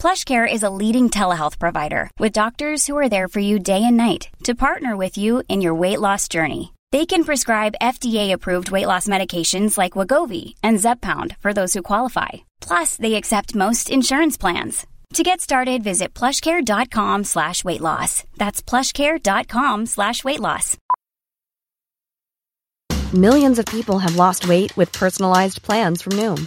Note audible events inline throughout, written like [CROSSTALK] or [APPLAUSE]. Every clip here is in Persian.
PlushCare is a leading telehealth provider with doctors who are there for you day and night to partner with you in your weight loss journey. They can prescribe FDA-approved weight loss medications like Wagovi and Zepbound for those who qualify. Plus, they accept most insurance plans. To get started, visit plushcare.com slash weight loss. That's plushcare.com slash weight loss. Millions of people have lost weight with personalized plans from Noom.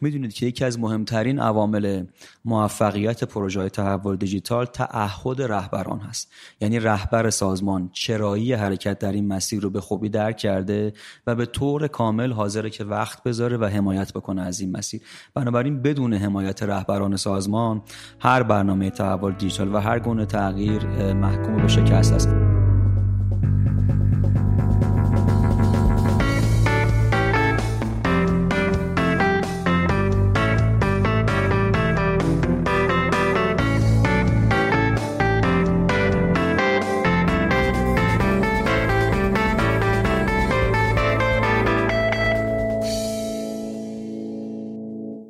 می‌دونید که یکی از مهمترین عوامل موفقیت پروژه تحول دیجیتال تعهد رهبران هست. یعنی رهبر سازمان چرایی حرکت در این مسیر رو به خوبی درک کرده و به طور کامل حاضره که وقت بذاره و حمایت بکنه از این مسیر. بنابراین بدون حمایت رهبران سازمان هر برنامه تحول دیجیتال و هر گونه تغییر محکوم به شکست است.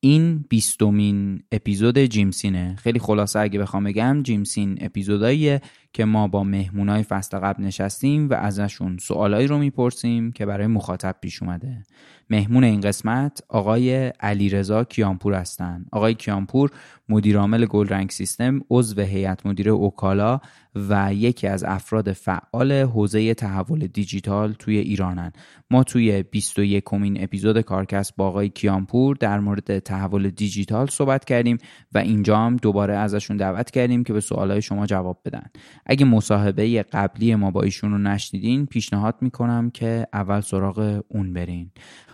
این بیستمین اپیزود جیمسینه خیلی خلاصه اگه بخوام بگم جیمسین اپیزوداییه که ما با مهمونای فصل قبل نشستیم و ازشون سوالایی رو می‌پرسیم که برای مخاطب پیش اومده مهمون این قسمت آقای علیرضا کیانپور هستند. آقای کیانپور مدیرعامل گل رنگ سیستم عضو هیئت مدیره اوکالا و یکی از افراد فعال حوزه تحول دیجیتال توی ایرانن. ما توی 21 کمین اپیزود کارکست با آقای کیانپور در مورد تحول دیجیتال صحبت کردیم و اینجا هم دوباره ازشون دعوت کردیم که به سوالای شما جواب بدن. اگه مصاحبه قبلی ما با ایشون رو نشنیدین پیشنهاد می‌کنم که اول سراغ اون برین.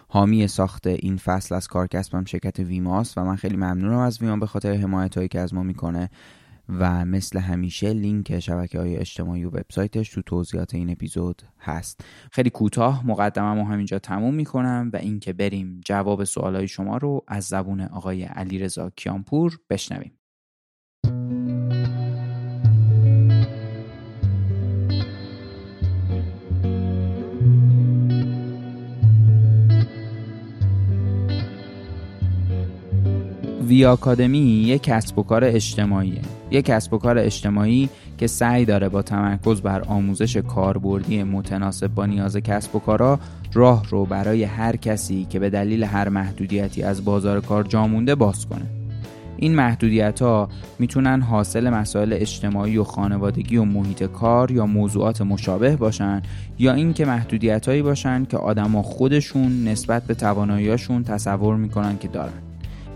حامی ساخت این فصل از کارکسبم شرکت ویماست و من خیلی ممنونم از ویما به خاطر حمایت هایی که از ما می‌کنه. و مثل همیشه لینک شبکه های اجتماعی و وبسایتش تو توضیحات این اپیزود هست. خیلی کوتاه مقدمم رو همینجا تموم می‌کنم و اینکه بریم جواب سوال های شما رو از زبون آقای علیرضا کیانپور بشنویم. وی آکادمی یک کسب و کار اجتماعیه. یک کسب و کار اجتماعی که سعی داره با تمرکز بر آموزش کاربردی متناسب با نیاز کسب و کارا راه رو برای هر کسی که به دلیل هر محدودیتی از بازار کار جامونده باز کنه. این محدودیت ها می‌تونن حاصل مسائل اجتماعی و خانوادگی و محیط کار یا موضوعات مشابه باشن یا اینکه محدودیت هایی باشن که آدما خودشون نسبت به تواناییاشون تصور می‌کنن که دارن.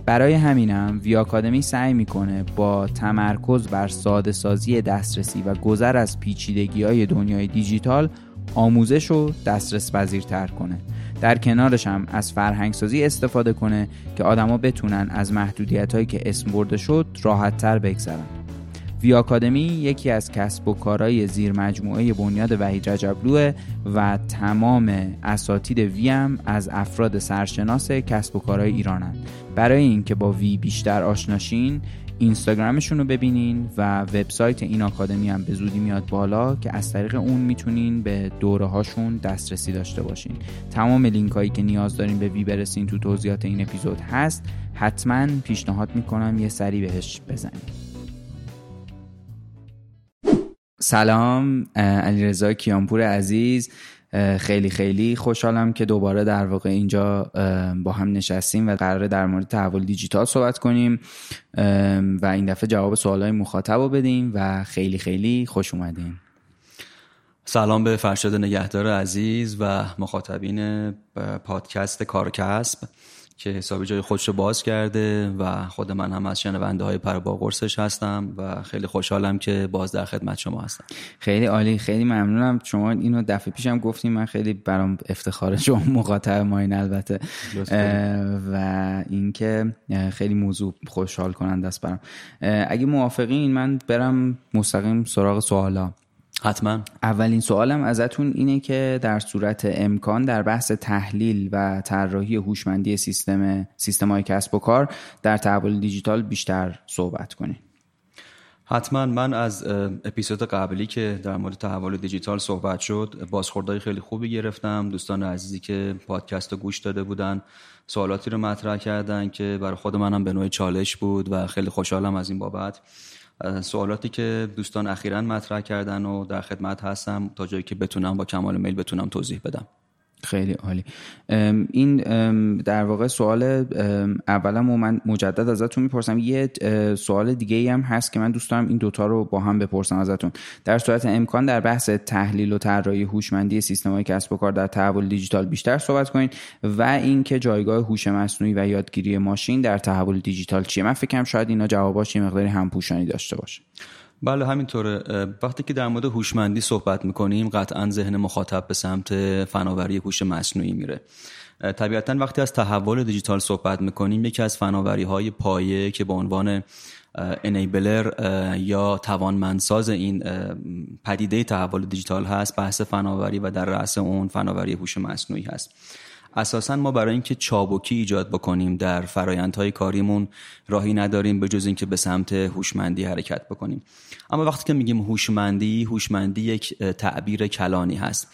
برای همینم وی آکادمی سعی می‌کنه با تمرکز بر ساده سازی دسترسی و گذر از پیچیدگی های دنیای دیجیتال آموزش رو دسترس پذیرتر کنه. در کنارش هم از فرهنگسازی استفاده کنه که آدما بتونن از محدودیت هایی که اسم برده شد راحت تر بگذرن. وی آکادمی یکی از کسب و کارهای زیر مجموعه بنیاد وحید رجبلوه و تمام اساتید وی هم از افراد سرشناس کسب و کارهای ایرانند. برای اینکه با وی بیشتر آشناشین اینستاگرامشون رو ببینین و وبسایت این آکادمی هم به زودی میاد بالا که از طریق اون می‌تونین به دوره هاشون دسترسی داشته باشین. تمام لینک هایی که نیاز دارین به وی برسین تو توضیحات این اپیزود هست حتما پیشنهاد می‌کنم یه سری بهش بزنید سلام علیرضا کیانپور عزیز. خیلی خیلی خوشحالم که دوباره در واقع اینجا با هم نشستیم و قراره در مورد تحول دیجیتال صحبت کنیم. و این دفعه جواب سوالای مخاطب رو بدیم و خیلی خیلی خوش اومدین. سلام به فرشاد نگهدار عزیز و مخاطبین پادکست کارکسب که حسابی جای خودش رو باز کرده و خود من هم از شنونده های پر با قرصش هستم و خیلی خوشحالم که باز در خدمت شما هستم. خیلی عالی خیلی ممنونم. شما اینو دفعه پیشم گفتیم من خیلی برام افتخار شما [LAUGHS] مخاطب ما این البته و اینکه خیلی موضوع خوشحال کننده است برام. اگه موافقین من برم مستقیم سراغ سوالا. حتما. اولین سوالم ازتون اینه که در صورت امکان در بحث تحلیل و طراحی هوشمندی سیستم سیستم های کسب و کار در تحول دیجیتال بیشتر صحبت کنیم. حتما. من از اپیزود قبلی که در مورد تحول دیجیتال صحبت شد بازخوردهای خیلی خوبی گرفتم. دوستان عزیزی که پادکست رو گوش داده بودن سوالاتی رو مطرح کردن که برای خود منم به نوع چالش بود و خیلی خوشحالم از این بابت. سوالاتی که دوستان اخیرا مطرح کردن و در خدمت هستم تا جایی که بتونم با کمال میل بتونم توضیح بدم. خیلی عالی. این در واقع سوال اولا من مجدد ازتون می‌پرسم. یه سوال دیگه ای هم هست که من دوست دارم این دوتا رو با هم بپرسم ازتون. در صورت امکان در بحث تحلیل و طراحی هوشمندی سیستم های کسب و کار در تحول دیجیتال بیشتر صحبت کنید و اینکه جایگاه هوش مصنوعی و یادگیری ماشین در تحول دیجیتال چیه. من فکرم شاید اینا جواباش یه مقداری همپوشانی داشته باشه. بله همینطوره. وقتی که در مورد هوشمندی صحبت می‌کنیم قطعا ذهن مخاطب به سمت فناوری هوش مصنوعی میره. طبیعتا وقتی از تحول دیجیتال صحبت می‌کنیم یکی از فناوری های پایه که به عنوان انیبلر یا توانمندساز این پدیده تحول دیجیتال هست بحث فناوری و در رأس اون فناوری هوش مصنوعی هست. اساسا ما برای اینکه چابکی ایجاد بکنیم در فرایندهای کاریمون راهی نداریم به جز اینکه به سمت هوشمندی حرکت بکنیم. اما وقتی که میگیم هوشمندی هوشمندی یک تعبیر کلانی هست.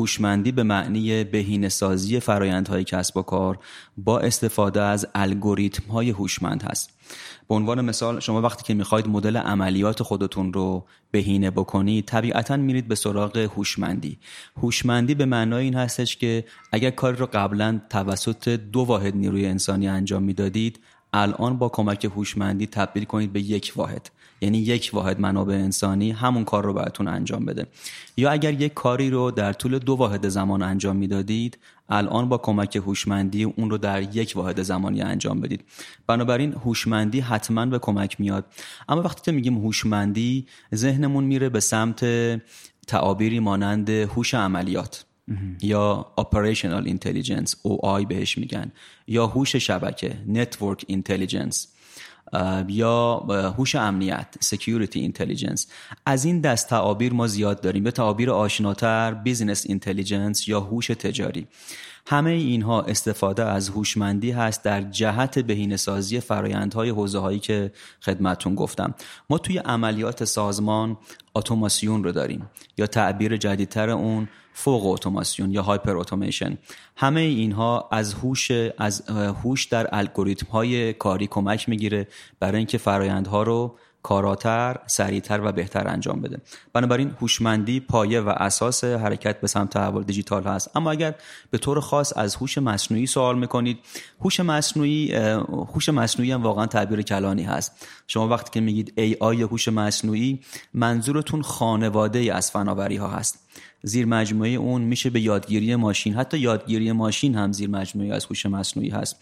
هوشمندی به معنی بهینه سازی فرایندهای کسب و کار با استفاده از الگوریتم های هوشمند هست. به عنوان مثال شما وقتی که می‌خواید مدل عملیات خودتون رو بهینه بکنید طبیعتا میرید به سراغ هوشمندی. هوشمندی به معنای این هستش که اگر کاری رو قبلا توسط دو واحد نیروی انسانی انجام می‌دادید الان با کمک هوشمندی تبدیل کنید به یک واحد. یعنی یک واحد منابع انسانی همون کار رو براتون انجام بده. یا اگر یک کاری رو در طول دو واحد زمان انجام می‌دادید الان با کمک هوشمندی اون رو در یک واحد زمانی انجام بدید. بنابراین هوشمندی حتما به کمک میاد. اما وقتی که میگیم هوشمندی ذهنمون میره به سمت تعابیری مانند هوش عملیات یا operational intelligence OI بهش میگن یا هوش شبکه network intelligence. یا هوش امنیت security intelligence. از این دست تعابیر ما زیاد داریم. به تعابیر آشناتر business intelligence یا هوش تجاری. همه اینها استفاده از هوشمندی هست در جهت بهینه‌سازی فرایندهای حوزه هایی که خدمتون گفتم. ما توی عملیات سازمان اتوماسیون رو داریم یا تعبیر جدیدتر اون فوق اتوماسیون یا هایپر اتوماسیون همه اینها از هوش از هوش در الگوریتم های کاری کمک می‌گیره برای اینکه فرایندها رو کاراتر، سریعتر و بهتر انجام بده. بنابراین هوشمندی پایه و اساس حرکت به سمت تحول دیجیتال هست. اما اگر به طور خاص از هوش مصنوعی سوال می‌کنید، هوش مصنوعی هوش مصنوعی هم واقعا تعبیر کلانی هست. شما وقتی که میگید AI هوش مصنوعی منظورتون خانواده از فناوری ها هست. زیر مجموعه اون میشه به یادگیری ماشین. حتی یادگیری ماشین هم زیر مجموعه از هوش مصنوعی هست.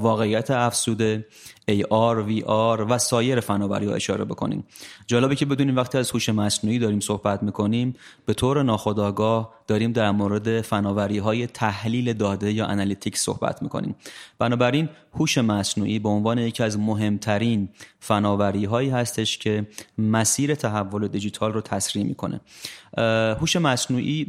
واقعیت افزوده. AR, VR و سایر فناوری ها اشاره بکنیم. جالبه که بدونیم وقتی از هوش مصنوعی داریم صحبت می‌کنیم به طور ناخودآگاه داریم در مورد فناوری های تحلیل داده یا analytics صحبت می‌کنیم. بنابراین هوش مصنوعی به عنوان یکی از مهمترین فناوری هایی هستش که مسیر تحول دیجیتال رو تسریع می‌کنه. هوش مصنوعی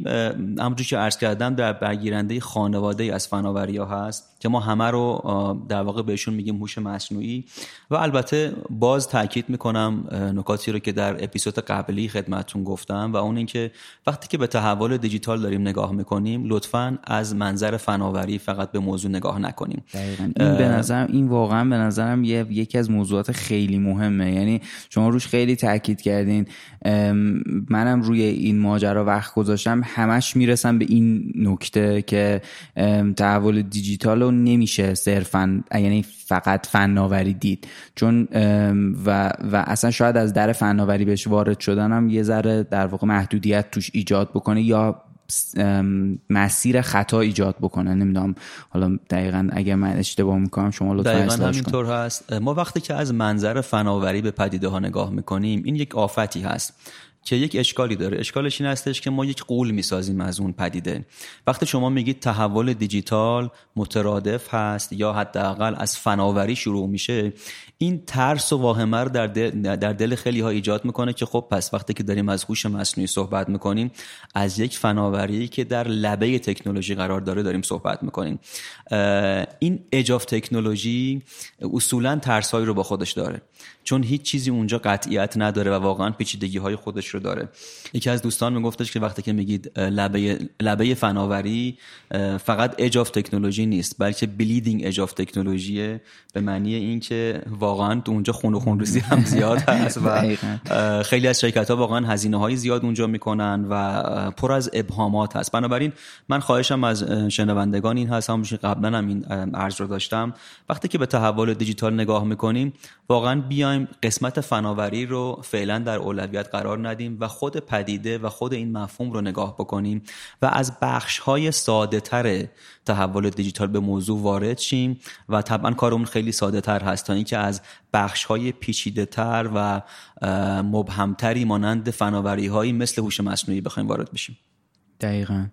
همونجور که عرض کردم در برگیرنده خانواده از فناوری ها هست. که ما همه رو در واقع بهشون میگیم هوش مصنوعی. و البته باز تاکید می‌کنم نکاتی رو که در اپیزود قبلی خدمتتون گفتم و اون اینکه وقتی که به تحول دیجیتال داریم نگاه می‌کنیم لطفا از منظر فناوری فقط به موضوع نگاه نکنیم. این به نظرم این واقعا به نظرم یه یکی از موضوعات خیلی مهمه. یعنی شما روش خیلی تاکید کردین. منم روی این ماجرا وقت گذاشتم. همش می‌رسم به این نکته که تحول دیجیتال رو نمیشه صرفا یعنی فقط فناوری دید. چون و, و اصلا شاید از در فناوری بهش وارد شدنم یه ذره در واقع محدودیت توش ایجاد بکنه یا مسیر خطا ایجاد بکنه. نمی‌دونم حالا دقیقا اگر من اشتباه می‌کنم شما لطفا دقیقا همینطور هست. ما وقتی که از منظر فناوری به پدیده ها نگاه می‌کنیم این یک آفتی هست. که یک اشکالی داره. اشکالش این هستش که ما یک قول می‌سازیم از اون پدیده. وقتی شما میگید تحول دیجیتال مترادف هست یا حداقل از فناوری شروع میشه این ترس و واهمه رو در در دل خیلی ها ایجاد می‌کنه که خب پس وقتی که داریم از هوش مصنوعی صحبت می‌کنیم از یک فناوری که در لبه تکنولوژی قرار داره داریم صحبت می‌کنیم. این اجاف تکنولوژی اصولا ترسهایی رو با خودش داره. چون هیچ چیزی اونجا قطعیت نداره و واقعا پیچیدگی های خودش رو داره. یکی از دوستان میگفتش که وقتی که میگید لبه, لبه فناوری فقط اجاف تکنولوژی نیست بلکه بلیدینگ اجاف تکنولوژیه به معنی اینکه واقعا تو اونجا خون و خون ریزی هم زیاد [LAUGHS] هست و خیلی از شرکت ها واقعا هزینه های زیاد اونجا می‌کنن و پر از ابهامات هست. بنابراین من خواهشم از شنوندگان این هست همونش قبلا هم این عرض رو داشتم. وقتی که به تحول دیجیتال نگاه می‌کنیم واقعا بیایم قسمت فناوری رو فعلا در اولویت قرار ندیم و خود پدیده و خود این مفهوم رو نگاه بکنیم و از بخش های ساده تر تحول دیجیتال به موضوع وارد شیم و طبعا کارمون خیلی ساده تر هست تا اینکه از بخش های پیچیده تر و مبهمتری مانند فناوری هایی مثل هوش مصنوعی بخوایم وارد بشیم. دقیقا.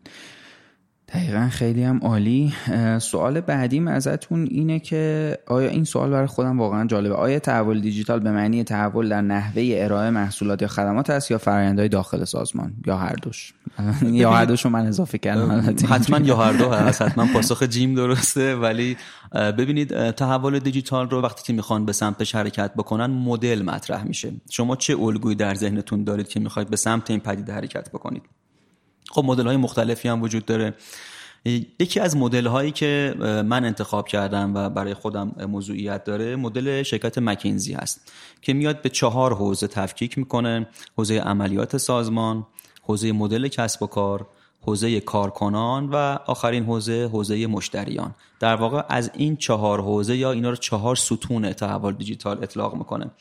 دقیقا خیلی هم عالی. سوال بعدیم ازتون اینه که آیا این سوال برای خودم واقعا جالبه؟ آیا تحول دیجیتال به معنی تحول در نحوه ارائه محصولات یا خدمات است یا فرآیندهای داخل سازمان؟ یا هر دوش. یا هر دوش رو من اضافه کردم. حتما یا هر دو هست. حتما پاسخ جیم درسته ولی ببینید تحول دیجیتال رو وقتی که می‌خوان به سمتش حرکت بکنن مدل مطرح میشه. شما چه الگویی در ذهنتون دارید که می‌خواید به سمت این پدیده حرکت بکنید؟ خب مدل های مختلفی هم وجود داره. یکی از مدل هایی که من انتخاب کردم و برای خودم موضوعیت داره مدل شرکت مکینزی هست که میاد به چهار حوزه تفکیک می‌کنه. حوزه عملیات سازمان حوزه مدل کسب و کار حوزه کارکنان و آخرین حوزه حوزه مشتریان. در واقع از این چهار حوزه یا اینا رو چهار ستون تحول دیجیتال اطلاق می‌کنه.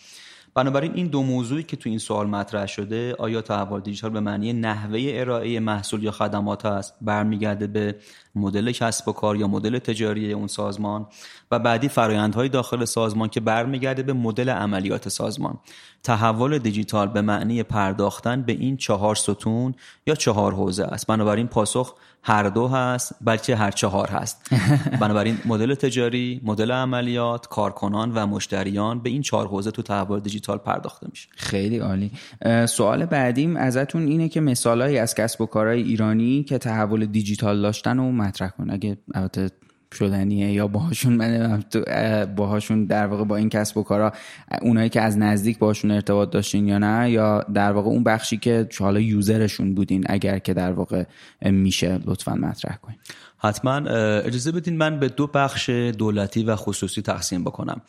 بنابراین این دو موضوعی که تو این سوال مطرح شده آیا تحول دیجیتال به معنی نحوه ارائه محصول یا خدمات است برمیگرده به مدل کسب و کار یا مدل تجاری اون سازمان و بعدی فرایندهای داخل سازمان که برمیگرده به مدل عملیات سازمان. تحول دیجیتال به معنی پرداختن به این چهار ستون یا چهار حوزه است. بنابراین پاسخ هر دو هست بلکه هر چهار هست. [LAUGHS] بنابراین مدل تجاری مدل عملیات کارکنان و مشتریان به این چهار حوزه تو تحول دیجیتال پرداخته میشه. خیلی عالی. سوال بعدیم ازتون اینه که مثالهایی از کسب و کارهای ایرانی که تحول دیجیتال داشتن و مطرح کن. اگه البته شدنیه یا باهاشون من باهاشون در واقع با این کسب و کارا اونایی که از نزدیک باشون ارتباط داشتین یا نه یا در واقع اون بخشی که حالا یوزرشون بودین اگر که در واقع میشه لطفا مطرح کنین. حتما اجازه بدین من به دو بخش دولتی و خصوصی تقسیم بکنم.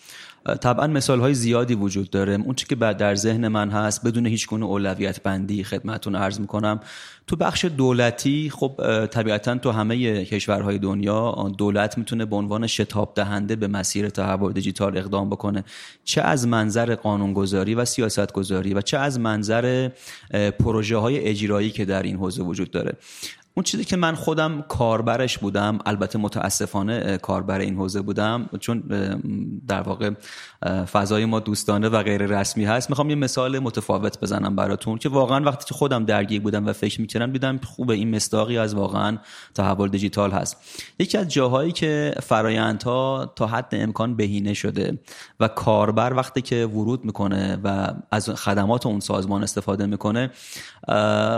طبعا مثال های زیادی وجود داره. اون چی که بعد در ذهن من هست بدون هیچ گونه اولویت بندی خدمتون عرض می‌کنم. تو بخش دولتی خب طبیعتا تو همه کشورهای دنیا دولت می‌تونه به عنوان شتاب دهنده به مسیر تحول دیجیتال اقدام بکنه. چه از منظر قانونگذاری و سیاستگذاری و چه از منظر پروژه های اجرایی که در این حوزه وجود داره. اون چیزی که من خودم کاربرش بودم البته متاسفانه کاربر این حوزه بودم چون در واقع فضای ما دوستانه و غیر رسمی هست. می‌خوام یه مثال متفاوت بزنم براتون که واقعا وقتی که خودم درگیر بودم و فکر می‌کردم دیدم خوبه این مستاقی از واقعا تحول دیجیتال هست. یکی از جاهایی که فرایندها تا حد امکان بهینه شده و کاربر وقتی که ورود می‌کنه و از خدمات اون سازمان استفاده می‌کنه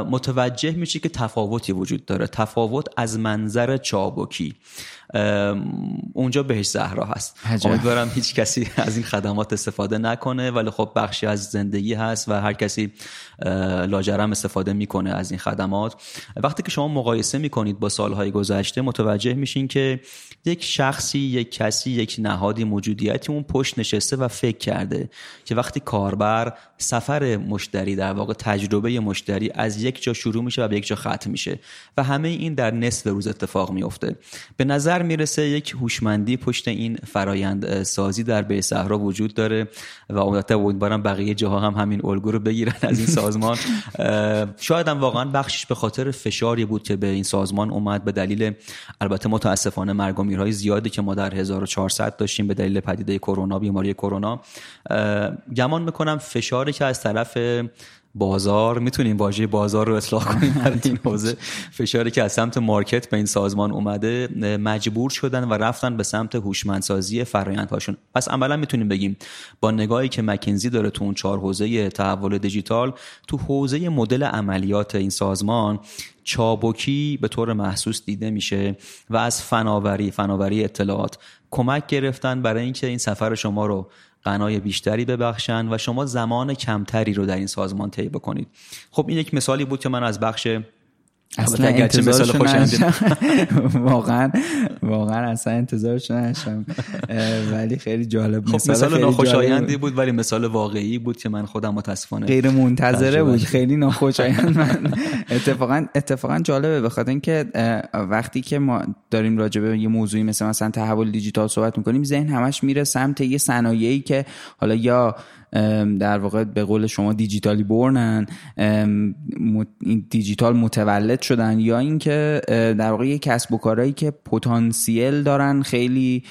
متوجه میشه که تفاوتی وجود داره. تفاوت از منظر چابکی. اونجا بهش زهرا هست. امیدوارم هیچ کسی از این خدمات استفاده نکنه ولی خب بخشی از زندگی هست و هر کسی لاجرم استفاده می‌کنه از این خدمات. وقتی که شما مقایسه می‌کنید با سالهای گذشته متوجه میشین که یک شخصی یک کسی یک نهادی موجودیتی اون پشت نشسته و فکر کرده که وقتی کاربر سفر مشتری در واقع تجربه مشتری از یک جا شروع میشه و به یک جا ختم میشه و همه این در نصف روز اتفاق میفته به نظر می‌رسه یک هوشمندی پشت این فرایند سازی در به صحرا وجود داره و البته امیدوارم بقیه جاها هم همین الگو رو بگیرن از این سازمان. شاید هم واقعا بخشش به خاطر فشاری بود که به این سازمان اومد به دلیل البته متاسفانه مرگ و زیادی که ما در 1400 داشتیم به دلیل پدیده کرونا بیماری کرونا. گمان می‌کنم فشاری که از طرف بازار می‌تونیم واژه بازار رو اطلاق [LAUGHS] کنیم در این حوزه. فشاری که از سمت مارکت به این سازمان اومده مجبور شدن و رفتن به سمت هوشمندسازی فرآیندهاشون. پس عملا می‌تونیم بگیم با نگاهی که مکنزی داره تو اون چهار حوزه تحول دیجیتال تو حوزه مدل عملیات این سازمان چابکی به طور محسوس دیده میشه و از فناوری فناوری اطلاعات کمک گرفتن برای اینکه این سفر شما رو غنای بیشتری ببخشن و شما زمان کمتری رو در این سازمان طی بکنید. خب این یک مثالی بود که من از بخش اصلا انتظارشو [LAUGHS] واقعا واقعا اصلا انتظارشو نشم. ولی خیلی جالب خب مثال ناخوشایندی بود ولی مثال واقعی بود که من خودم متاسفانه غیر منتظره بود. خیلی ناخوشایند [LAUGHS] من. اتفاقا اتفاقا جالبه. بخاطر اینکه وقتی که ما داریم راجع به یه موضوعی مثل مثلا تحول دیجیتال صحبت می‌کنیم ذهن همش میره سمت یه صنایعی که حالا یا در واقع به قول شما دیجیتالی بورنن این دیجیتال متولد شدن یا اینکه در واقع یه کسب و کارهایی که پتانسیل دارن خیلی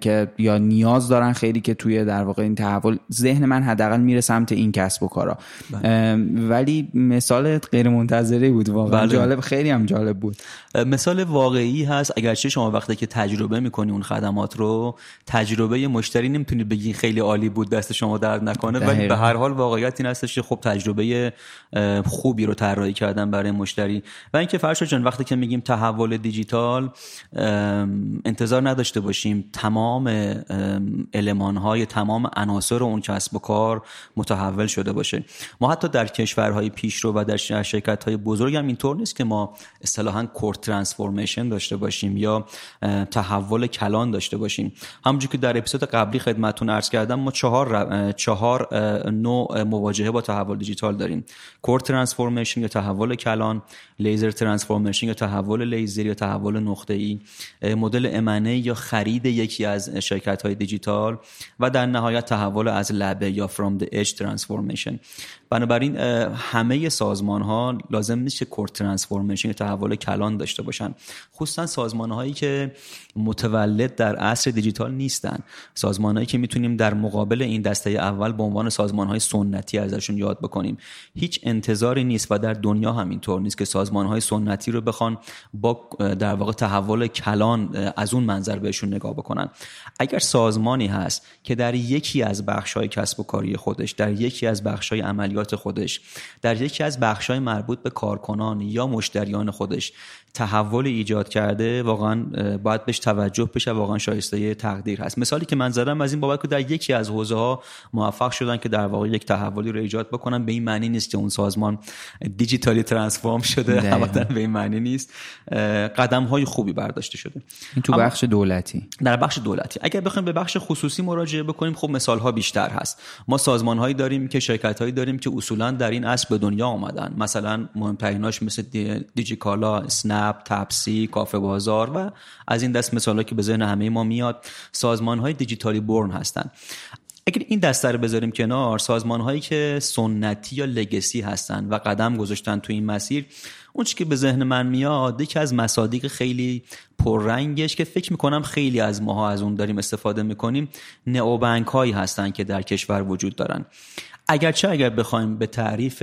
که یا نیاز دارن خیلی که توی در واقع این تحول ذهن من حداقل میره سمت این کسب و کارا بله. ولی مثال غیر منتظره بود واقعا بله. جالب خیلی هم جالب بود مثال واقعی هست اگرچه شما وقتی که تجربه می‌کنی اون خدمات رو تجربه مشتری نمی‌تونی بگی خیلی عالی بود دست شما در نکنه ولی به هر حال واقعیت این هستش که خب تجربه خوبی رو طراحی کردن برای مشتری. و اینکه فرشا جان وقتی که میگیم تحول دیجیتال انتظار نداشته باشیم تمام علمان های تمام عناصر اون کسب و کار متحول شده باشه. ما حتی در کشورهای پیشرو و در شرکت های بزرگ هم اینطور نیست که ما اصطلاحا کورت ترانسفورمیشن داشته باشیم یا تحول کلان داشته باشیم. همونجوری که در اپیزود قبلی خدمتتون عرض کردم ما چهار چهار نوع مواجهه با تحول دیجیتال داریم. کور ترانسفورمیشن یا تحول کلان laser transformation یا تحول laser یا تحول نقطه ای مدل M&A یا خرید یکی از شرکت های دیجیتال و در نهایت تحول از لبه یا from the edge transformation بنابراین همه سازمان ها لازم نیست که core transformation تحول کلان داشته باشن. خصوصا سازمان هایی که متولد در عصر دیجیتال نیستن. سازمان هایی که می‌تونیم در مقابل این دسته اول به عنوان سازمان های سنتی ازشون یاد بکنیم. هیچ انتظاری نیست و در دنیا هم اینطور نیست که سازمان های سنتی رو بخوان با در واقع تحول کلان از اون منظر بهشون نگاه بکنن. اگر سازمانی هست که در یکی از بخش های کسب و کاری خودش در یکی از بخش های عملیات خودش. در یکی از بخشهای مربوط به کارکنان یا مشتریان خودش. تحول ایجاد کرده واقعا باید بهش توجه بشه واقعا شایسته تقدیر هست. مثالی که من زدم از این بابت که در یکی از حوزه ها موفق شدن که در واقع یک تحولی رو ایجاد بکنن به این معنی نیست که اون سازمان دیجیتالی ترانسفورم شده ابدا به این معنی نیست. قدم های خوبی برداشته شده. این تو بخش دولتی. در بخش دولتی. اگر بخوایم به بخش خصوصی مراجعه بکنیم خب مثال ها بیشتر هست. ما سازمان هایی داریم که شرکت هایی داریم که اصولا در این اصل به دنیا آمدن. مثلا مهمتریناش مثل دیجیکالا اسنپ اپ تپسی کافه بازار و از این دست مثالا که به ذهن همه ما میاد سازمان های دیجیتالی برن هستند اگر این دسته رو بذاریم کنار سازمان هایی که سنتی یا لگسی هستند و قدم گذاشتن تو این مسیر اون که به ذهن من میاد یکی از مصادیق خیلی پررنگش که فکر می‌کنم خیلی از ماها از اون داریم استفاده می‌کنیم نئوبنک هایی هستن که در کشور وجود دارن. اگرچه اگر بخوایم به تعریف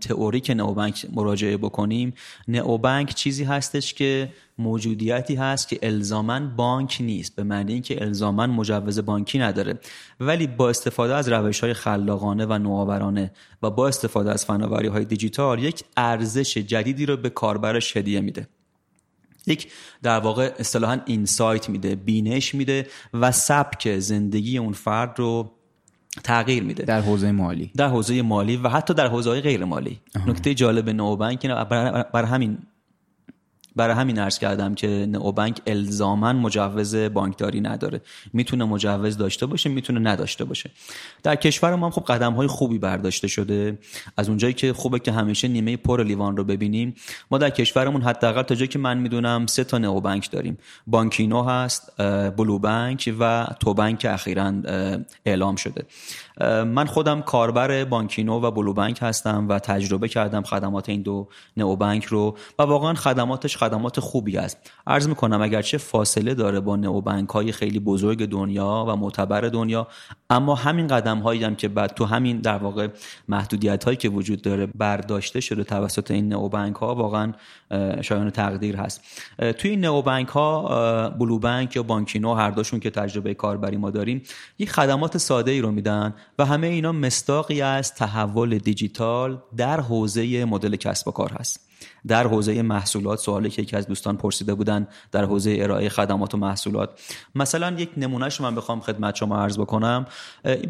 تئوریک نئوبنک مراجعه بکنیم نئوبنک چیزی هستش که موجودیتی هست که الزاما بانک نیست به معنی اینکه الزاما مجوز بانکی نداره. ولی با استفاده از روش های خلاقانه و نوآورانه و با استفاده از فناوری های دیجیتال یک ارزش جدیدی رو به کاربرش هدیه میده. یک در واقع اصطلاحا اینسایت میده بینش میده و سبک زندگی اون فرد رو تغییر میده. در حوزه مالی. در حوزه مالی و حتی در حوزه غیر مالی. نکته جالب نوبنک بر همین برای همین عرض کردم که نئوبنک الزاما مجوز بانکداری نداره. می‌تونه مجوز داشته باشه می‌تونه نداشته باشه. در کشور ما هم خب قدم های خوبی برداشته شده. از اونجایی که خوبه که همیشه نیمه پر لیوان رو ببینیم. ما در کشورمون حداقل تا جایی که من می‌دونم سه تا نئوبنک داریم. بانکینو هست بلو بانک و تو بانک اخیرا اعلام شده. من خودم کاربر بانکینو و بلو بانک هستم و تجربه کردم خدمات این دو نئوبنک رو و واقعا خدماتش خدمات خوبی است. عرض می‌کنم اگرچه فاصله داره با نئوبنک های خیلی بزرگ دنیا و معتبر دنیا اما همین قدم هایی هم که بعد تو همین در واقع محدودیت هایی که وجود داره برداشته شده توسط این نئوبنک ها واقعا شایان تقدیر هست. توی این نئوبنک ها بلو بانک یا بانکینو هر دوشون که تجربه کاربری ما داریم یک خدمات ساده ای رو میدن و همه اینا مستاقی از تحول دیجیتال در حوزه مدل کسب و کار هست. در حوزه محصولات سوالی که یکی از دوستان پرسیده بودن در حوزه ارائه خدمات و محصولات. مثلا یک نمونهش من بخوام خدمت شما عرض بکنم.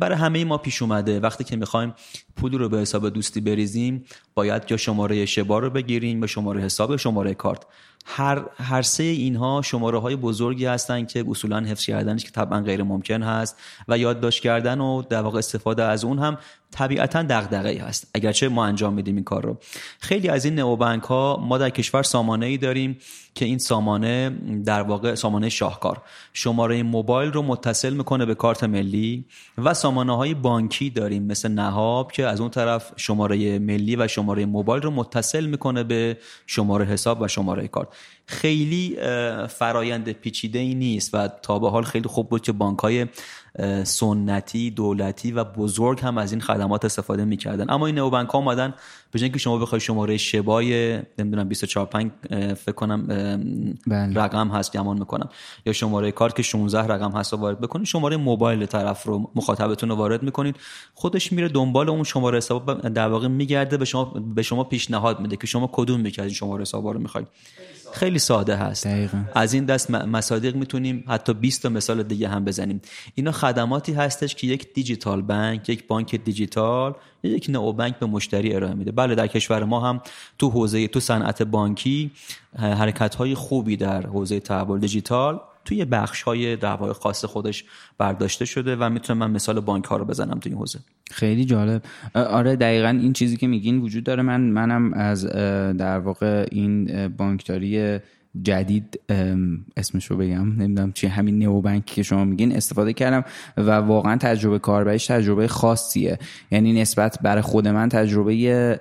برای همه ما پیش اومده. وقتی که می‌خوایم پول رو به حساب دوستی بریزیم باید یا شماره شبا رو بگیریم یا شماره حساب شماره کارت. هر هر سه اینها شماره های بزرگی هستند که اصولا حفظ کردنش که طبعا غیر ممکن هست و یادداشت کردن و در واقع استفاده از اون هم طبیعتا دغدغه هست. اگرچه ما انجام میدیم این کار رو. خیلی از این نئوبنک ها ما در کشور سامانه ای داریم که این سامانه در واقع سامانه شاهکار. شماره موبایل رو متصل می‌کنه به کارت ملی و سامانه های بانکی داریم مثل نهاب که از اون طرف شماره ملی و شماره موبایل رو متصل می‌کنه به شماره حساب و شماره کارت. خیلی فرایند پیچیده ای نیست و تا به حال خیلی خوب بود که بانک های سنتی دولتی و بزرگ هم از این خدمات استفاده می‌کردن. اما این نوبنک ها اومدن به که شما بخوای شماره شبای نمی‌دونم 245 فکر کنم بله. رقم هست گمان می‌کنم یا شماره کارت که 16 رقم هست رو وارد بکنید شماره موبایل طرف رو مخاطبتون رو وارد می‌کنید. خودش میره دنبال اون شماره حساب در واقع میگرده به شما به شما پیشنهاد میده که شما کدوم یکی از این شماره حساب رو می‌خواید. خیلی ساده هست. دقیقا. از این دست مصادیق می‌تونیم حتی 20 تا مثال دیگه هم بزنیم. اینا خدماتی هستش که یک دیجیتال بانک یک بانک دیجیتال یک نئو بانک به مشتری ارائه میده. بله در کشور ما هم تو حوزه تو صنعت بانکی حرکت های خوبی در حوزه تحول دیجیتال توی بخش های دعوای خاص خودش برداشته شده و می‌تونم من مثال بانک ها رو بزنم تو این حوزه. خیلی جالب. آره دقیقا این چیزی که میگین وجود داره. من منم از در واقع این بانکداری جدید اسمش رو بگم نمی‌دونم چی همین نیو بانک که شما میگین استفاده کردم و واقعا تجربه کاربریش تجربه خاصیه. یعنی نسبت برای خود من تجربه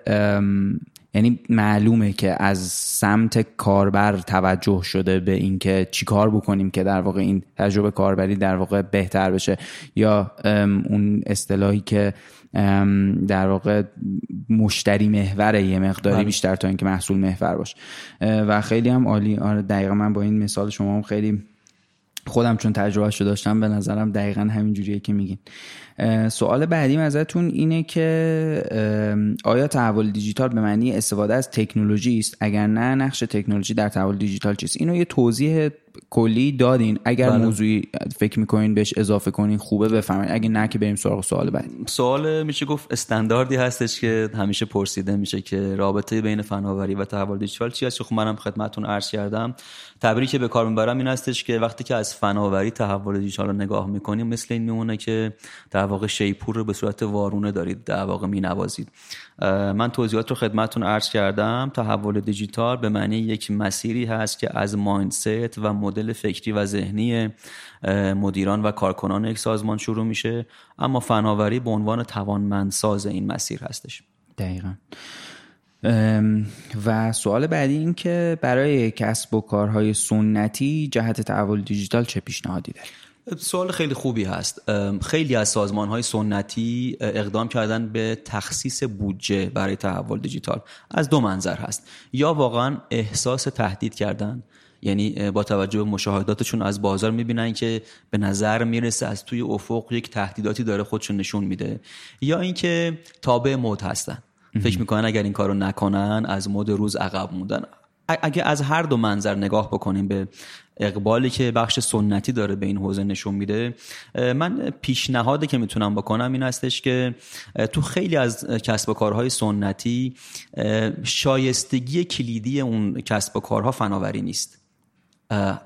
یعنی معلومه که از سمت کاربر توجه شده به اینکه چیکار بکنیم که در واقع این تجربه کاربری در واقع بهتر بشه. یا اون اصطلاحی که در واقع مشتری محور یه مقداری بله. بیشتر تا اینکه محصول محور باشه. و خیلی هم عالی. آره دقیقا من با این مثال شما هم خیلی خودم چون تجربه شده داشتم به نظرم دقیقا همین جوریه که میگین. سوال بعدیم ازتون اینه که آیا تحول دیجیتال به معنی استفاده از تکنولوژی است؟ اگر نه نقش تکنولوژی در تحول دیجیتال چیست؟ اینو یه توضیح کلی دادین. اگر بله. موضوعی فکر می‌کنین بهش اضافه کنین خوبه بفهمین اگه نه که بریم سراغ سوال بعد سوال میشه گفت استانداردی هستش که همیشه پرسیده میشه که رابطه بین فناوری و تحول دیجیتال چی هست. خب منم خدمتتون عرض کردم. تعبیری که به کار می‌برم این هستش که وقتی که از فناوری تحول دیجیتال رو نگاه می‌کنیم مثل این میمونه که واقع شیپور رو به صورت وارونه دارید در واقع مینوازید. من توضیحات رو خدمتتون عرض کردم. تحول دیجیتال به معنی یک مسیری هست که از مایندست و مدل فکری و ذهنی مدیران و کارکنان یک سازمان شروع میشه. اما فناوری به عنوان توانمندساز این مسیر هستش. دقیقا. و سوال بعدی این که برای کسب و کارهای سنتی جهت تحول دیجیتال چه پیشنهادی دارید؟ سوال خیلی خوبی هست. خیلی از سازمان های سنتی اقدام کردن به تخصیص بودجه برای تحول دیجیتال. از دو منظر هست. یا واقعا احساس تهدید کردن یعنی با توجه به مشاهداتشون از بازار می‌بینن که به نظر می‌رسه از توی افق یک تهدیداتی داره خودشون نشون میده. یا اینکه تابع مد هستن. فکر می‌کنن اگر این کارو نکنن از مد روز عقب موندن. اگه از هر دو منظر نگاه بکنیم به اقبالی که بخش سنتی داره به این حوزه نشون میده. من پیشنهادی که می‌تونم بکنم این هستش که تو خیلی از کسب و کارهای سنتی شایستگی کلیدی اون کسب و کارها فناوری نیست.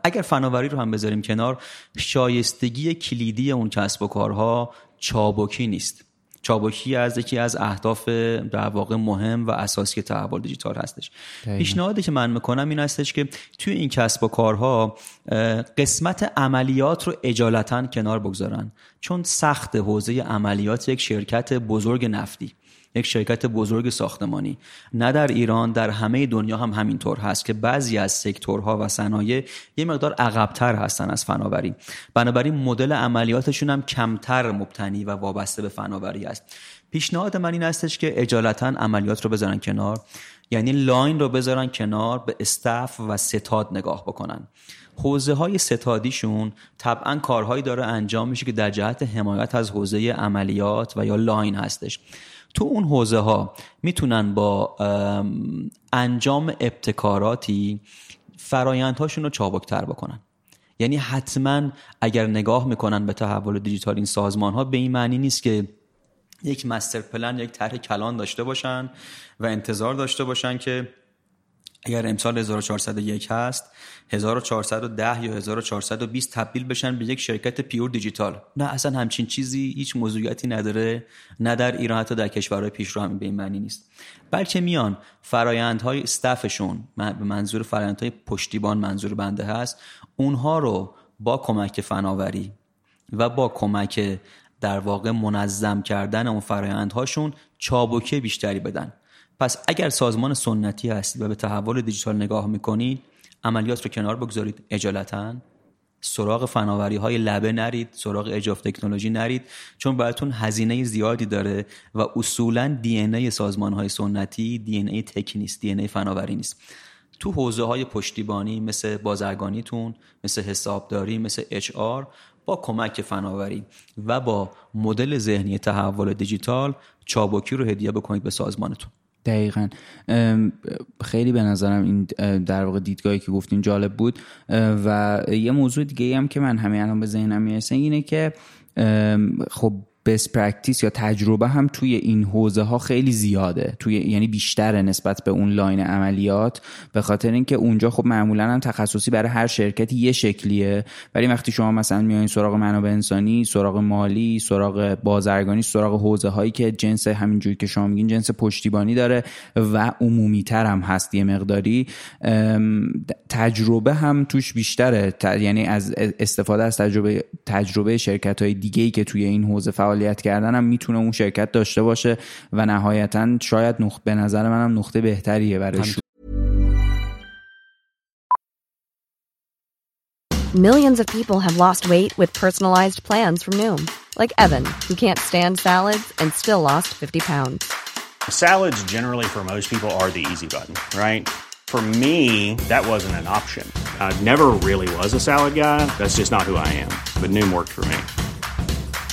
اگر فناوری رو هم بذاریم کنار شایستگی کلیدی اون کسب و کارها چابکی نیست. چابکی از یکی از اهداف در واقع مهم و اساسی تحول دیجیتال هستش. پیشنهادی که من می‌کنم این هستش که توی این کسب و کارها قسمت عملیات رو اجالتا کنار بگذارن. چون سخت حوزه عملیات یک شرکت بزرگ نفتی. یک شرکت بزرگ ساختمانی. نه در ایران در همه دنیا هم همینطور هست که بعضی از sector ها و صنایع یه مقدار عقبتر هستن از فناوری. بنابراین مدل عملیاتشون هم کمتر مبتنی و وابسته به فناوری است. پیشنهاد من این هستش که عجالتا عملیات رو بذارن کنار. یعنی line رو بذارن کنار به staff و ستاد نگاه بکنن. حوزه های ستادیشون طبعا کارهایی داره انجام میشه که در جهت حمایت از حوزه عملیات و یا line هستش. تو اون حوزه ها می‌تونن با انجام ابتکاراتی فرایندهاشون رو چابکتر بکنن. یعنی حتما اگر نگاه می‌کنن به تحول دیجیتال این سازمان ها به این معنی نیست که یک مستر پلن یک طرح کلان داشته باشن و انتظار داشته باشن که اگر امسال 1401 هست 1410 یا 1420 تبدیل بشن به یک شرکت پیور دیجیتال. نه اصلا همچین چیزی هیچ موضوعیتی نداره نه در ایران حتی در کشورهای پیشرو هم به این معنی نیست. بلکه میان فرایندهای استفشون به منظور فرایندهای پشتیبان منظور بنده هست اونها رو با کمک فناوری و با کمک در واقع منظم کردن اون فرایندهاشون چابکی بیشتری بدن. پس اگر سازمان سنتی هستید و به تحول دیجیتال نگاه می‌کنید عملیات رو کنار بگذارید. اجالتا سراغ فناوری های لبه نرید سراغ اجاف تکنولوژی نرید چون براتون هزینه زیادی داره و اصولا دی ای سازمان های سنتی دی ای تک نیست دی ای فناوری نیست. تو حوزه های پشتیبانی مثل بازرگانیتون مثل حسابداری مثل اچ با کمک فناوری و با مدل ذهنی تحول دیجیتال چابکی رو هدیه بکنید به سازمانتون. دقیقا. خیلی به نظرم این در واقع دیدگاهی که گفتین جالب بود. و یه موضوع دیگه هم که من همین الان به ذهنم می‌رسه اینه که خب best practice یا تجربه هم توی این حوزه ها خیلی زیاده. توی یعنی بیشتره نسبت به اون line عملیات. به خاطر اینکه اونجا خب معمولا هم تخصصی برای هر شرکتی یه شکلیه. ولی وقتی شما مثلا میایین سراغ منابع انسانی سراغ مالی سراغ بازرگانی سراغ حوزه هایی که جنس همینجوری که شما میگین جنس پشتیبانی داره و عمومی تر هم هست یه مقداری تجربه هم توش بیشتره. یعنی از استفاده از تجربه تجربه شرکت های دیگه که توی این حوزه فعال فعالیت کردن هم می‌تونه اون شرکت داشته باشه و نهایتا شاید نقطه به نظر منم نقطه بهتریه برای Millions of people have lost weight with personalized plans from Noom, like Evan, who can't stand salads and still lost 50 pounds. Salads generally for most people are the easy button, right? For me, that wasn't an option. I never really was a salad guy. That's just not who I am. But Noom worked for me.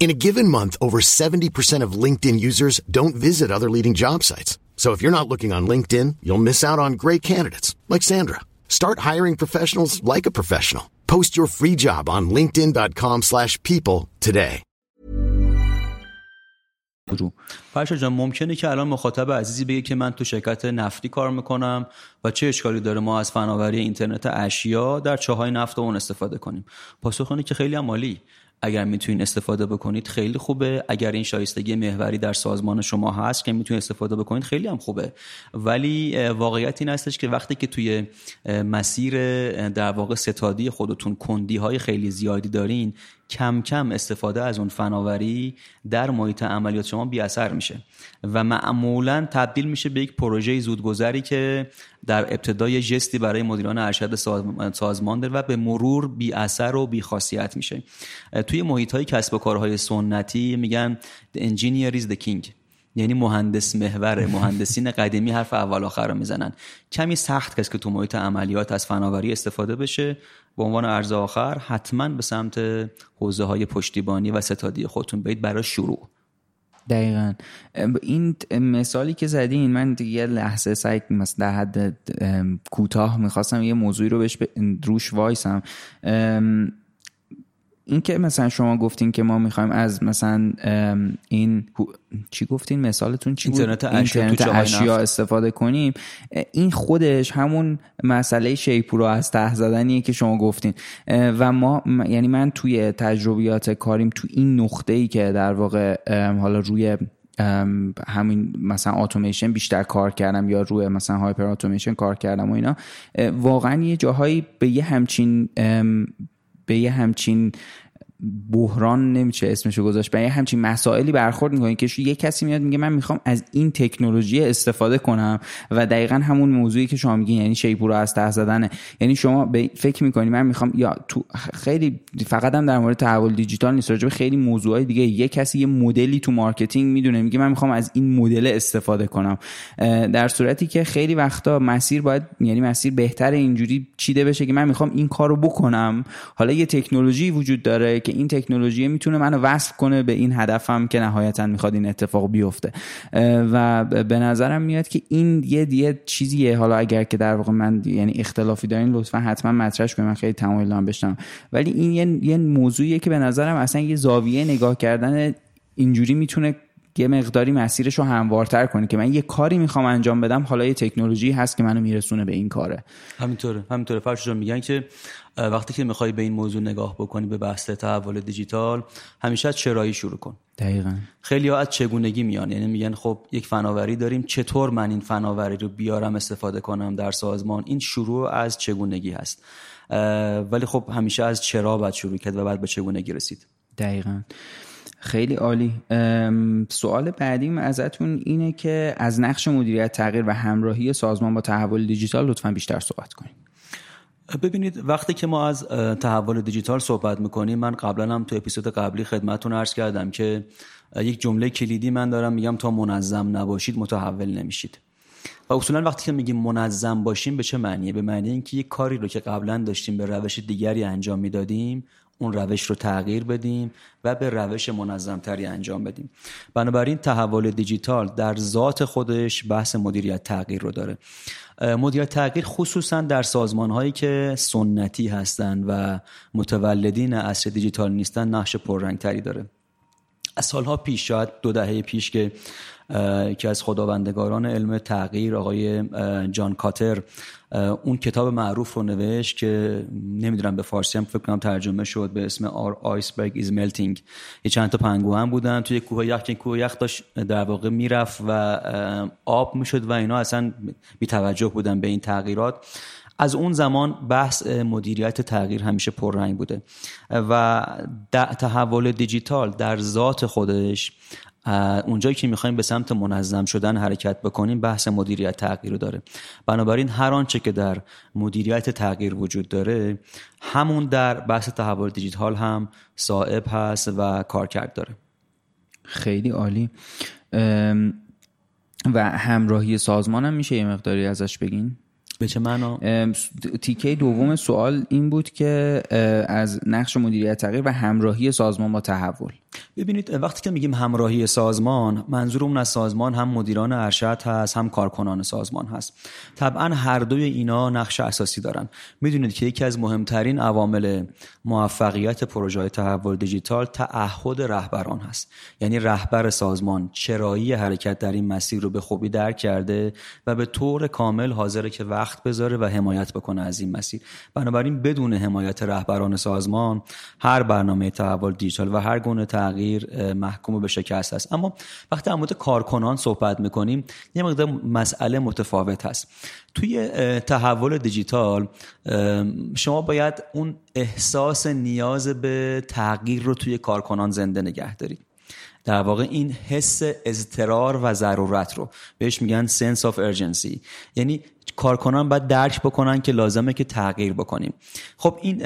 In a given month, over 70% of LinkedIn users don't visit other leading job sites. So if you're not looking on LinkedIn, you'll miss out on great candidates like Sandra. Start hiring professionals like a professional. Post your free job on linkedin.com/people today. فرشا جان ممکنه که الان مخاطب عزیزی بگه که من تو شرکت نفتی کار میکنم و چه اشکالی داره ما از فناوری اینترنت اشیا در چاهای نفت اون استفاده کنیم پاسخ که خیلی عمالی اگر می‌تونید استفاده بکنید خیلی خوبه. اگر این شایستگی محوری در سازمان شما هست که می‌تونید استفاده بکنید خیلی هم خوبه. ولی واقعیت این هستش که وقتی که توی مسیر در واقع ستادی خودتون کندی های خیلی زیادی دارین کم کم استفاده از اون فناوری در محیط عملیات شما بی اثر میشه و معمولا تبدیل میشه به یک پروژه زودگذری که در ابتدای جستی برای مدیران ارشد سازمان داره و به مرور بی اثر و بی خاصیت میشه. توی محیط های کسب و کارهای سنتی میگن the engineer is the king. یعنی مهندس محور مهندسین قدیمی حرف اول آخر رو می‌زنن. کمی سخت کسی که تو محیط عملیات از فناوری استفاده بشه به عنوان ارز آخر حتما به سمت حوزه های پشتیبانی و ستادی خودتون برید برای شروع. دقیقا. این مثالی که زدین من یه لحظه سعی مثلا در حد کوتاه می‌خواستم یه موضوعی رو بهش روش وایسم. این که مثلا شما گفتین که ما می‌خوایم از مثلا این چی گفتین؟ مثالتون چی اینترنت اینترنت اشیا استفاده کنیم. این خودش همون مسئله شیپورو از ته زدنیه که شما گفتین. و ما یعنی من توی تجربیات کاریم تو این نقطه ای که در واقع حالا روی همین مثلا اتوماسیون بیشتر کار کردم یا روی مثلا هایپر اتوماسیون کار کردم و اینا واقعا یه جاهایی به یه همچین به یه همچین بحران نمیشه اسمشو گذاشت. به یه همچین مسائلی برخورد می‌کنین که یه کسی میاد میگه من می‌خوام از این تکنولوژی استفاده کنم و دقیقا همون موضوعی که شما میگین یعنی شیپور رو از ته زدنه. یعنی شما به فکر می‌کنی من می‌خوام یا تو خیلی فقط هم در مورد تحول دیجیتال نیست راجع خیلی موضوعای دیگه یه کسی یه مدلی تو marketing می‌دونه میگه من می‌خوام از این مدل استفاده کنم. در صورتی که خیلی وقتا مسیر باید یعنی مسیر بهتر اینجوری چیده بشه که من می‌خوام این کارو بکنم. حالا یه تکنولوژی وجود داره این تکنولوژی می‌تونه منو وصل کنه به این هدفم که نهایتا می‌خواد این اتفاق بیفته. و به نظرم میاد که این یه دیگه چیزیه. حالا اگر که در واقع من یعنی اختلافی دارین لطفا حتما مطرحش کنید من خیلی تمایل دارم بشنوم ولی این یه, یه موضوعیه که به نظرم اصلا یه زاویه نگاه کردن اینجوری می‌تونه یه مقداری مسیرش رو هموارتر کنه که من یه کاری می‌خوام انجام بدم حالا یه تکنولوژی هست که منو میرسونه به این کاره. همینطوره همینطوره. فرش میگن که وقتی که می‌خوای به این موضوع نگاه بکنی به بحث تحول دیجیتال همیشه از چرایی شروع کن. دقیقا. خیلی ها از چگونگی میان. یعنی میگن خب یک فناوری داریم چطور من این فناوری رو بیارم استفاده کنم در سازمان؟ این شروع از چگونگی هست. ولی خب همیشه از چرا باید شروع کرد و بعد به چگونگی رسید. دقیقا. خیلی عالی. سوال بعدیم ازتون اینه که از نقش مدیریت تغییر و همراهی سازمان با تحول دیجیتال لطفا بیشتر صحبت کنیم ببینید وقتی که ما از تحول دیجیتال صحبت می‌کنیم من قبلا هم تو اپیزود قبلی خدمتتون عرض کردم که یک جمله کلیدی من دارم میگم تا منظم نباشید متحول نمیشید. و اصولا وقتی که میگیم منظم باشیم به چه معنیه؟ به معنی اینکه یک کاری رو که قبلا داشتیم به روش دیگری انجام می‌دادیم اون روش رو تغییر بدیم و به روش منظمتری انجام بدیم. بنابراین تحول دیجیتال در ذات خودش بحث مدیریت تغییر رو داره. مدیریت تغییر خصوصا در سازمان هایی که سنتی هستند و متولدین عصر دیجیتال نیستن نقش پررنگتری داره. از سالها پیش شاید دو دهه پیش که که از خداوندگاران علم تغییر آقای جان کاتر اون کتاب معروف رو نوشت که نمی‌دونم به فارسی هم فکر کنم ترجمه شد به اسم Our Iceberg Is Melting. یه چند تا پنگو هم بودن. توی کوه یخ که کوه یخ داشت در واقع می‌رفت و آب می‌شد و اینا اصلا بی توجه بودن به این تغییرات. از اون زمان بحث مدیریت تغییر همیشه پررنگ بوده. و تحول دیجیتال در ذات خودش اونجایی که می‌خوایم به سمت منظم شدن حرکت بکنیم بحث مدیریت تغییر داره. بنابراین هر آنچه که در مدیریت تغییر وجود داره همون در بحث تحول دیجیتال هم صاحب هست و کارکرد داره. خیلی عالی. و همراهی سازمان هم میشه یه مقداری ازش بگین؟ به چه معنا تیکه دوم سوال این بود که از نقش مدیریت تغییر و همراهی سازمان با تحول. ببینید وقتی که میگیم همراهی سازمان منظورمون از سازمان هم مدیران ارشد هست هم کارکنان سازمان هست. طبعا هر دوی اینا نقش اساسی دارن. می‌دونید که یکی از مهمترین عوامل موفقیت پروژه تحول دیجیتال تعهد رهبران هست. یعنی رهبر سازمان چرایی حرکت در این مسیر رو به خوبی درک کرده و به طور کامل حاضره که وقت بذاره و حمایت بکنه از این مسیر. بنابراین بدون حمایت رهبران سازمان هر برنامه تحول دیجیتال و هر گونه تغییر محکوم به شکست است. اما وقتی در مورد کارکنان صحبت می‌کنیم یه مقدار مسئله متفاوت هست. توی تحول دیجیتال شما باید اون احساس نیاز به تغییر رو توی کارکنان زنده نگه دارید. در واقع این حس اضطرار و ضرورت رو بهش میگن sense of urgency. یعنی کارکنان باید درک بکنن که لازمه که تغییر بکنیم. خب این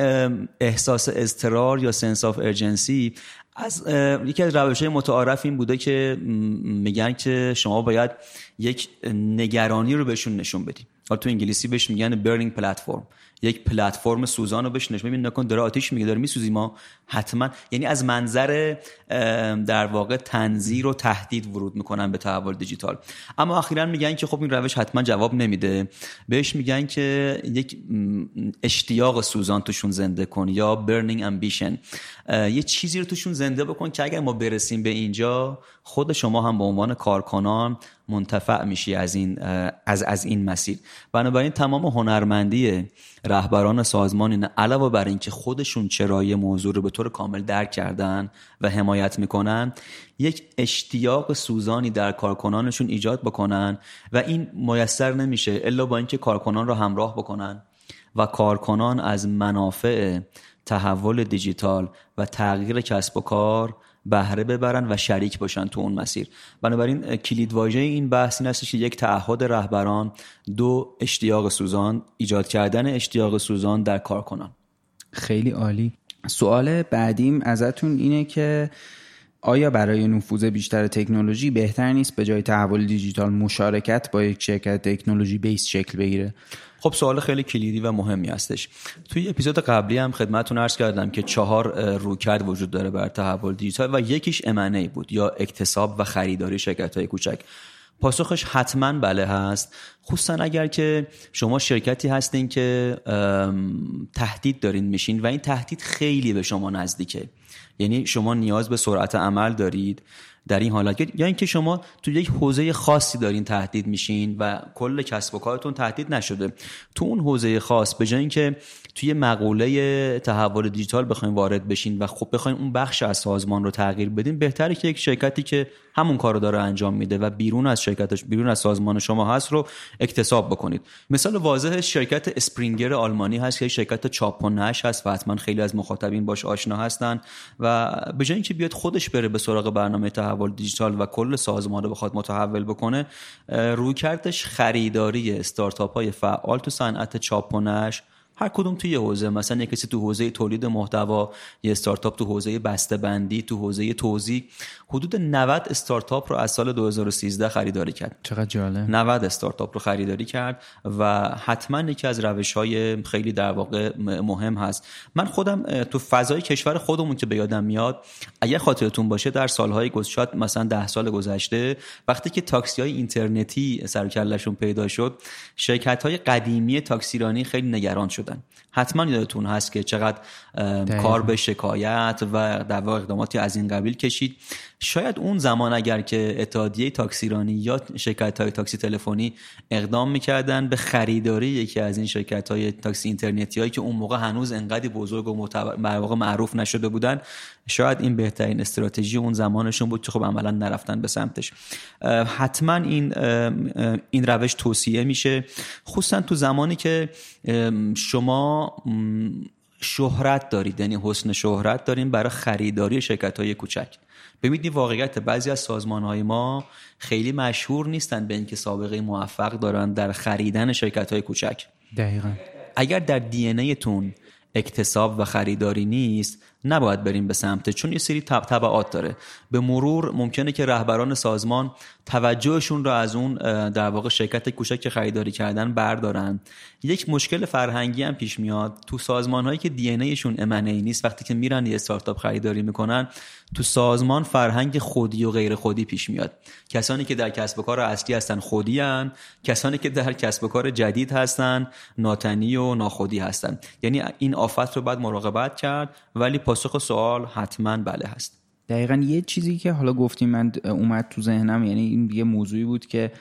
احساس اضطرار یا sense of urgency از یکی از روش های متعارف این بوده که میگن که شما باید یک نگرانی رو بهشون نشون بدیم حالا تو انگلیسی بهش میگن برنینگ پلتفرم یک پلتفرم سوزان رو بهش نشون ببین نکن داره آتیش میگه داره میسوزی ما. حتما. یعنی از منظر در واقع تنظیر و تهدید ورود می‌کنن به تحول دیجیتال. اما اخیرا میگن که خب این روش حتما جواب نمیده. بهش میگن که یک اشتیاق سوزان توشون زنده کن یا برنینگ امبیشن یه چیزی رو توشون زنده بکن که اگر ما برسیم به اینجا خود شما هم به عنوان کارکنان منتفع میشی از این از از این مسیر. بنابراین تمام هنرمندی رهبران سازمان این علاوه بر اینکه خودشون چرایی موضوع رو به طور کامل درک کردن و حمایت می‌کنن یک اشتیاق سوزانی در کارکنانشون ایجاد بکنن و این میسر نمیشه الا با اینکه کارکنان رو همراه بکنن و کارکنان از منافع تحول دیجیتال و تغییر کسب و کار بهره ببرن و شریک باشن تو اون مسیر. بنابراین کلید واژه این بحث این هستش که یک تعهد رهبران دو اشتیاق سوزان ایجاد کردن اشتیاق سوزان در کارکنان خیلی عالی. سوال بعدیم ازتون اینه که آیا برای نفوذ بیشتر تکنولوژی بهتر نیست به جای تحول دیجیتال مشارکت با یک شرکت تکنولوژی بیس شکل بگیره؟ خب سوال خیلی کلیدی و مهمی هستش. توی اپیزود قبلی هم خدمتتون عرض کردم که چهار رویکرد وجود داره بر تحول دیجیتال و یکیش امنه بود یا اکتساب و خریداری شرکت های کوچک. پاسخش حتما بله هست. خصوصا اگر که شما شرکتی هستین که تهدید دارین میشین و این تهدید خیلی به شما نزدیکه. یعنی شما نیاز به سرعت عمل دارید. در این حالت. یا اینکه شما تو یک حوزه خاصی دارین تهدید میشین و کل کسب و کارتون تهدید نشده. تو اون حوزه خاص به جای اینکه توی مقوله تحول دیجیتال بخوایم وارد بشین و خب بخوایم اون بخش از سازمان رو تغییر بدین بهتره که یک شرکتی که همون کار رو داره انجام میده و بیرون از شرکتش بیرون از سازمان شما هست رو اکتساب بکنید. مثال واضح شرکت اسپرینگر آلمانی هست که شرکت چاپ هست و حتما خیلی از مخاطبین باش آشنا هستن و به جای اینکه بیاد خودش بره به سراغ برنامه تحول دیجیتال و کل سازمان رو بخواد متحول بکنه روی کردش خریداری استارتاپ های فعال تو صنعت چاپ هر کدوم توی حوزه مثلا یک کسی تو حوزه تولید محتوا یه استارتاپ تو حوزه بسته بندی تو حوزه توزیع حدود 90 استارتاپ رو از سال 2013 خریداری کرد. چقدر جالب. 90 استارتاپ رو خریداری کرد و حتما یکی از روش های خیلی در واقع مهم هست. من خودم تو فضای کشور خودمون که به یادم میاد اگر خاطرتون باشه در سالهای گذشته مثلا 10 سال گذشته وقتی که تاکسی های اینترنتی سر پیدا شد شرکت های قدیمی تاکسیرانی خیلی نگران شد شدن. حتما یادتون هست که چقدر کار به شکایت و در واقع اقداماتی از این قبیل کشید. شاید اون زمان اگر که اتحادیه تاکسیرانی یا شرکت های تاکسی تلفنی اقدام می‌کردن به خریداری یکی از این شرکت های تاکسی اینترنتی هایی که اون موقع هنوز انقدی بزرگ و معروف نشده بودن شاید این بهترین استراتژی اون زمانشون بود که خب عملا نرفتن به سمتش. حتما این این روش توصیه میشه. خصوصا تو زمانی که شما شهرت دارید یعنی حسن شهرت داریم برای خریداری شرکت های کوچک. ببینید واقعیت بعضی از سازمان های ما خیلی مشهور نیستن به اینکه سابقه موفق دارن در خریدن شرکت های کوچک. دقیقا. اگر در دی تون اکتساب و خریداری نیست نباید بریم به سمت چون یه سری تبعات داره. به مرور ممکنه که رهبران سازمان توجهشون رو از اون در واقع شرکت کوچک که خریداری کردن بردارن. یک مشکل فرهنگی هم پیش میاد. تو سازمان هایی که دی ایشون ای نیست وقتی که میرن یه استارتاپ خریداری می‌کنن تو سازمان فرهنگ خودی و غیر خودی پیش میاد. کسانی که در کسب و کار اصلی هستن خودی هن. کسانی که در کسب و کار جدید هستن ناتنی و ناخودی هستن. یعنی این آفت رو باید مراقبت کرد ولی پاسخ سوال حتما بله هست. دقیقا یه چیزی که حالا گفتیم من اومد تو ذهنم یعنی این یه موضوعی بود که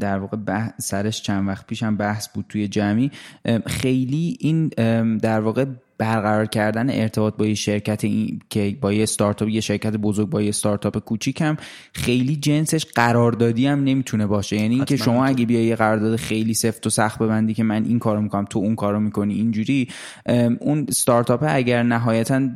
در واقع سرش چند وقت پیشم بحث بود توی جمعی. خیلی این در واقع برقرار کردن ارتباط با یه شرکت این که با یه استارتاپ یه شرکت بزرگ با یه استارتاپ کوچیک هم خیلی جنسش قراردادی هم نمی‌تونه باشه. یعنی اینکه شما اگه بیای یه قرارداد خیلی سفت و سخت ببندی که من این کارو می‌کنم تو اون کارو می‌کنی اینجوری اون استارتاپ اگر نهایتا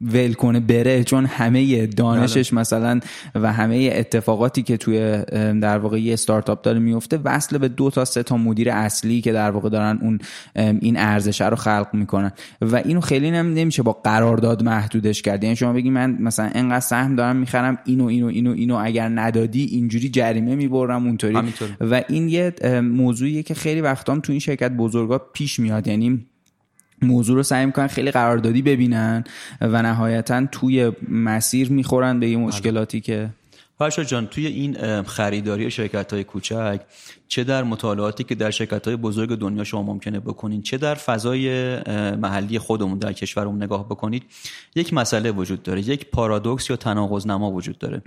ول کنه بره چون همه دانشش بله. مثلا و همه اتفاقاتی که توی در واقع یه استارتاپ داره میفته وصل به دو تا سه تا مدیر اصلی که در واقع دارن اون این ارزش رو خلق می‌کنن. و اینو خیلی نم نمیشه با قرارداد محدودش کرد. یعنی شما بگی من مثلا انقدر سهم دارم می‌خرم اینو اینو اینو اینو اگر ندادی اینجوری جریمه می‌برم اونطوری. و این یه موضوعیه که خیلی وقتام تو این شرکت بزرگا پیش میاد. یعنی موضوع رو سعی می‌کنن خیلی قراردادی ببینن و نهایتا توی مسیر می‌خورن به یه بله. مشکلاتی که فرشا جان توی این خریداری شرکت های کوچک چه در مطالعاتی که در شرکت های بزرگ دنیا شما ممکنه بکنید چه در فضای محلی خودمون در کشورمون نگاه بکنید یک مسئله وجود داره یک پارادوکس یا تناقض نما وجود داره.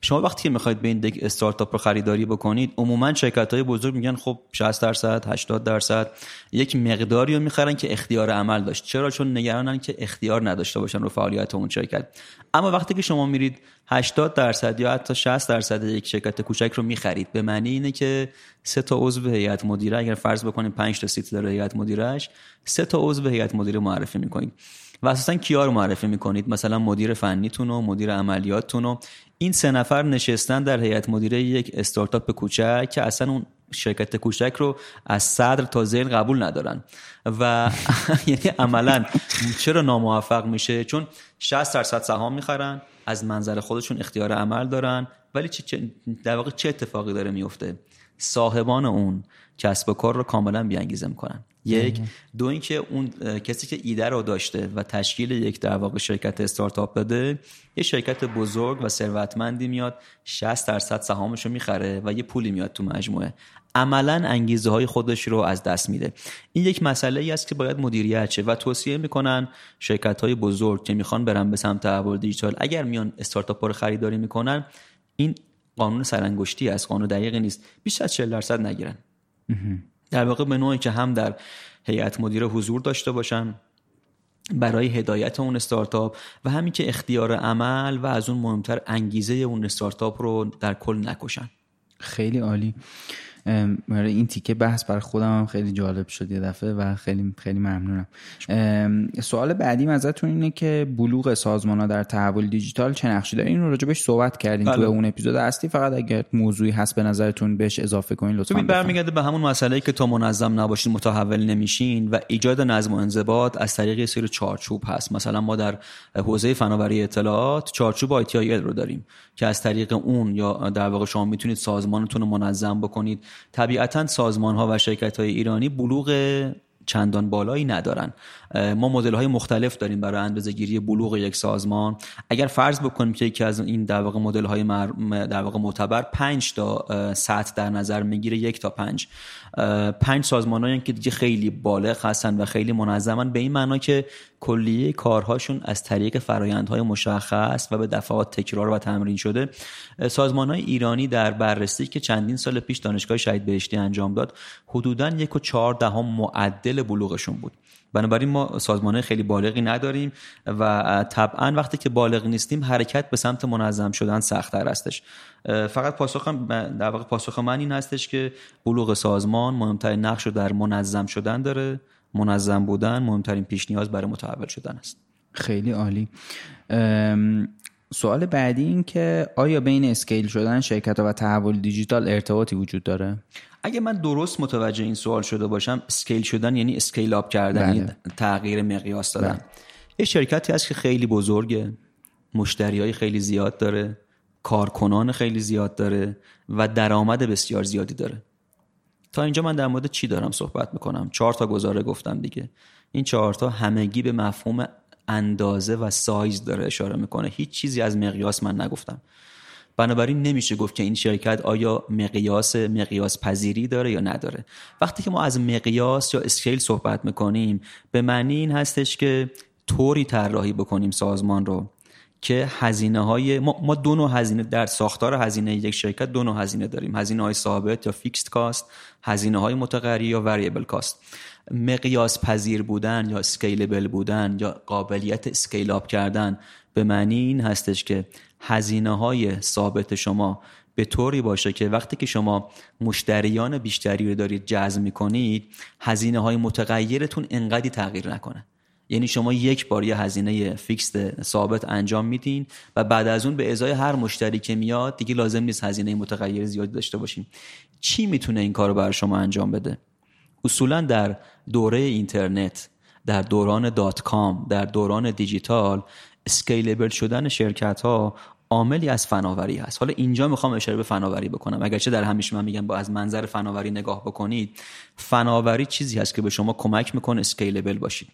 شما وقتی که می‌خواید به این استارتاپ رو خریداری بکنید عموما شرکت های بزرگ میگن خب 60 درصد 80 درصد یک مقداری رو می‌خرن که اختیار عمل داشت. چرا؟ چون نگرانن که اختیار نداشته باشن رو فعالیت اون شرکت. اما وقتی که شما میرید 80 درصد یا حتی 60 درصد یک شرکت کوچک رو می‌خرید به معنی اینه که سه تا عضو هیئت مدیره. اگر فرض بکنیم 5 تا سیت داره هیئت مدیرش سه تا عضو هیئت مدیره معرفی می‌کنید. و اساسا کیا رو معرفی می‌کنید؟ مثلا مدیر فنیتون و مدیر عملیاتتون و این سه نفر نشستن در هیئت مدیره یک استارتاپ کوچک که اصلا اون شرکت کوچک رو از صدر تا زیل قبول ندارن. و [LAUGHS] یعنی عملا چرا ناموفق میشه؟ چون 60 درصد سهام می‌خرن از منظر خودشون اختیار عمل دارن ولی چه در واقع چه اتفاقی داره میفته صاحبان اون کسب و کار رو کاملا بیانگیزه می‌کنن. یک دو اینکه اون کسی که ایده رو داشته و تشکیل یک در واقع شرکت استارتاپ بده یه شرکت بزرگ و ثروتمندی میاد 60 درصد سهامش رو می‌خره و یه پولی میاد تو مجموعه. عملا انگیزه های خودش رو از دست میده. این یک مسئله ای است که باید مدیریت شه و توصیه می‌کنن شرکت های بزرگ که می‌خوان برن به سمت تحول دیجیتال اگر میان استارتاپ رو خریداری می‌کنن این قانون سرانگشتی است قانون دقیقی نیست. بیش از 40 درصد نگیرن. در واقع به نوعی که هم در هیئت مدیره حضور داشته باشن برای هدایت اون استارتاپ و همین که اختیار عمل و از اون مهمتر انگیزه اون استارتاپ رو در کل نکشن. خیلی عالی. این تیکه بحث برای خودم هم خیلی جالب شد یه دفعه و خیلی خیلی ممنونم. سوال بعدیم ازتون اینه که بلوغ سازمان ها در تحول دیجیتال چه نقشی داره؟ این رو راجبش صحبت کردیم بله. تو اون اپیزود اصلی. فقط اگر موضوعی هست به نظرتون بهش اضافه کنین لطفا برمیگرده به همون مسئله که تا منظم نباشین متحول نمیشین و ایجاد نظم و انضباط از طریق سری چارچوب هست. مثلا ما در حوزه فناوری اطلاعات چارچوب آیتی رو داریم که از طریق اون یا در واقع شما می‌تونید سازمانتون رو منظم بکنید. طبیعتا سازمان ها و شرکت های ایرانی بلوغ چندان بالایی ندارن. ما مدل های مختلف داریم برای اندازه گیری بلوغ یک سازمان. اگر فرض بکنیم که یکی از این در واقع مدل های در واقع معتبر 5 تا سطح در نظر می‌گیره یک تا پنج. پنج سازمان که دیگه خیلی بالغ هستن و خیلی منظمن. به این معنا که کلیه کارهاشون از طریق فرایندهای مشخص و به دفعات تکرار و تمرین شده. سازمان های ایرانی در بررسی که چندین سال پیش دانشگاه شهید بهشتی انجام داد حدودا یک و چهار دهم معدل بلوغشون بود. بنابراین ما سازمان خیلی بالغی نداریم و طبعا وقتی که بالغ نیستیم حرکت به سمت منظم شدن سختتر هستش. فقط پاسخ در واقع پاسخ من این هستش که بلوغ سازمان مهمترین نقش رو در منظم شدن داره. منظم بودن مهمترین پیش نیاز برای متحول شدن است. خیلی عالی. سوال بعدی این که آیا بین scale شدن شرکت و تحول دیجیتال ارتباطی وجود داره؟ اگه من درست متوجه این سوال شده باشم scale شدن یعنی scale up کردن بله. یعنی تغییر مقیاس دادن. بله. یه شرکتی هست که خیلی بزرگه مشتری های خیلی زیاد داره کارکنان خیلی زیاد داره و درآمد بسیار زیادی داره. تا اینجا من در مورد چی دارم صحبت می‌کنم؟ چهار تا گزاره گفتم دیگه. این چهار تا همگی به مفهوم اندازه و سایز داره اشاره می‌کنه. هیچ چیزی از مقیاس من نگفتم. بنابراین نمیشه گفت که این شرکت آیا مقیاس مقیاس پذیری داره یا نداره. وقتی که ما از مقیاس یا scale صحبت می‌کنیم به معنی این هستش که طوری طراحی بکنیم سازمان رو که هزینه های ما, ما دو نوع هزینه در ساختار هزینه یک شرکت دو نوع هزینه داریم. هزینه های ثابت یا fixed cost هزینه های متغیری یا variable cost مقیاس پذیر بودن یا scalable بودن یا قابلیت scale up کردن به معنی این هستش که هزینه های ثابت شما به طوری باشه که وقتی که شما مشتریان بیشتری رو دارید جذب می‌کنید هزینه های متغیرتون انقدی تغییر نکنه. یعنی شما یک بار یه هزینه fix ثابت انجام میدین و بعد از اون به ازای هر مشتری که میاد دیگه لازم نیست هزینه متغیر زیادی داشته باشیم چی می‌تونه این کار رو برای شما انجام بده؟ اصولا در دوره اینترنت در دوران dot-com در دوران دیجیتال scalable شدن شرکت ها عاملی از فناوری هست. حالا اینجا می‌خوام اشاره به فناوری بکنم. اگرچه در همیشه من میگم با از منظر فناوری نگاه بکنید فناوری چیزی هست که به شما کمک می‌کنه scalable باشید.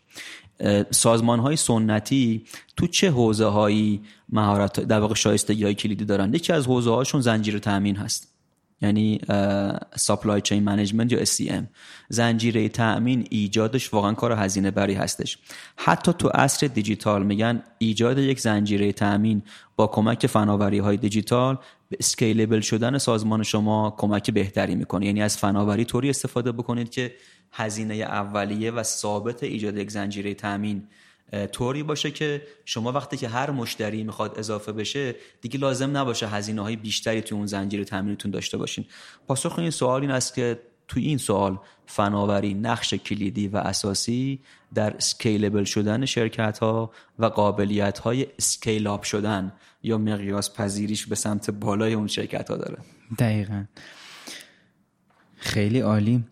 سازمان های سنتی تو چه حوزه هایی مهارت در واقع شایستگی های کلیدی دارن؟ یکی از حوزه هاشون زنجیره تامین هست. یعنی supply chain management یا SCM زنجیره تأمین ایجادش واقعا کار هزینه بری هستش. حتی تو عصر دیجیتال میگن ایجاد یک زنجیره تأمین با کمک فناوری های دیجیتال به scalable شدن سازمان شما کمک بهتری می‌کنه. یعنی از فناوری طوری استفاده بکنید که هزینه اولیه و ثابت ایجاد یک زنجیره تأمین طوری باشه که شما وقتی که هر مشتری می‌خواد اضافه بشه دیگه لازم نباشه هزینه های بیشتری توی اون زنجیره تامینتون داشته باشین. پاسخ این سوال این است که توی این سوال فناوری نقش کلیدی و اساسی در scalable شدن شرکت ها و قابلیت های scale up شدن یا مقیاس پذیریش به سمت بالای اون شرکت ها داره. دقیقا. خیلی عالی.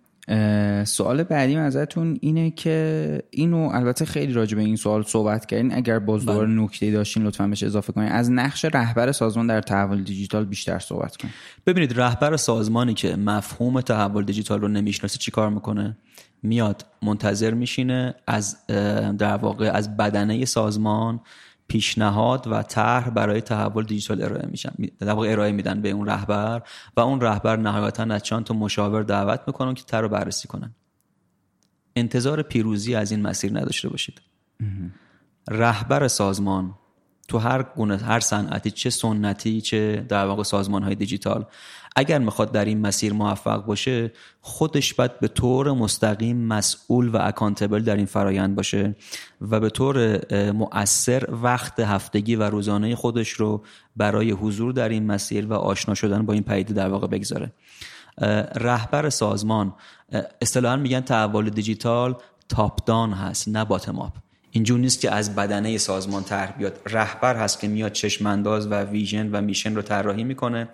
سوال بعدی ازتون اینه که اینو البته خیلی راجع به این سوال صحبت کردین. اگر باز دوباره بله. نکته داشتین لطفا بهش اضافه کنین. از نقش رهبر سازمان در تحول دیجیتال بیشتر صحبت کنین. ببینید رهبر سازمانی که مفهوم تحول دیجیتال رو نمی‌شناسه چیکار می‌کنه؟ میاد منتظر میشینه از در واقع از بدنه سازمان پیشنهاد و طرح برای تحول دیجیتال ارائه میشن. در واقع ارائه میدن به اون رهبر و اون رهبر نهایتا از چند تا مشاور دعوت می‌کنن که طرح رو بررسی کنن. انتظار پیروزی از این مسیر نداشته باشید. رهبر سازمان تو هر گونه هر صنعتی چه سنتی چه در واقع سازمان های دیجیتال اگر می‌خواد در این مسیر موفق باشه خودش باید به طور مستقیم مسئول و اکانتبل در این فرایند باشه و به طور مؤثر وقت هفتگی و روزانه خودش رو برای حضور در این مسیر و آشنا شدن با این پدیده در واقع بگذاره. رهبر سازمان اصطلاحا میگن تحول دیجیتال تاپ دان هست نه باتم اپ اینجور نیست که از بدنه سازمان طرح بیاد. رهبر هست که میاد چشمانداز و ویژن و میشن رو طراحی می‌کنه.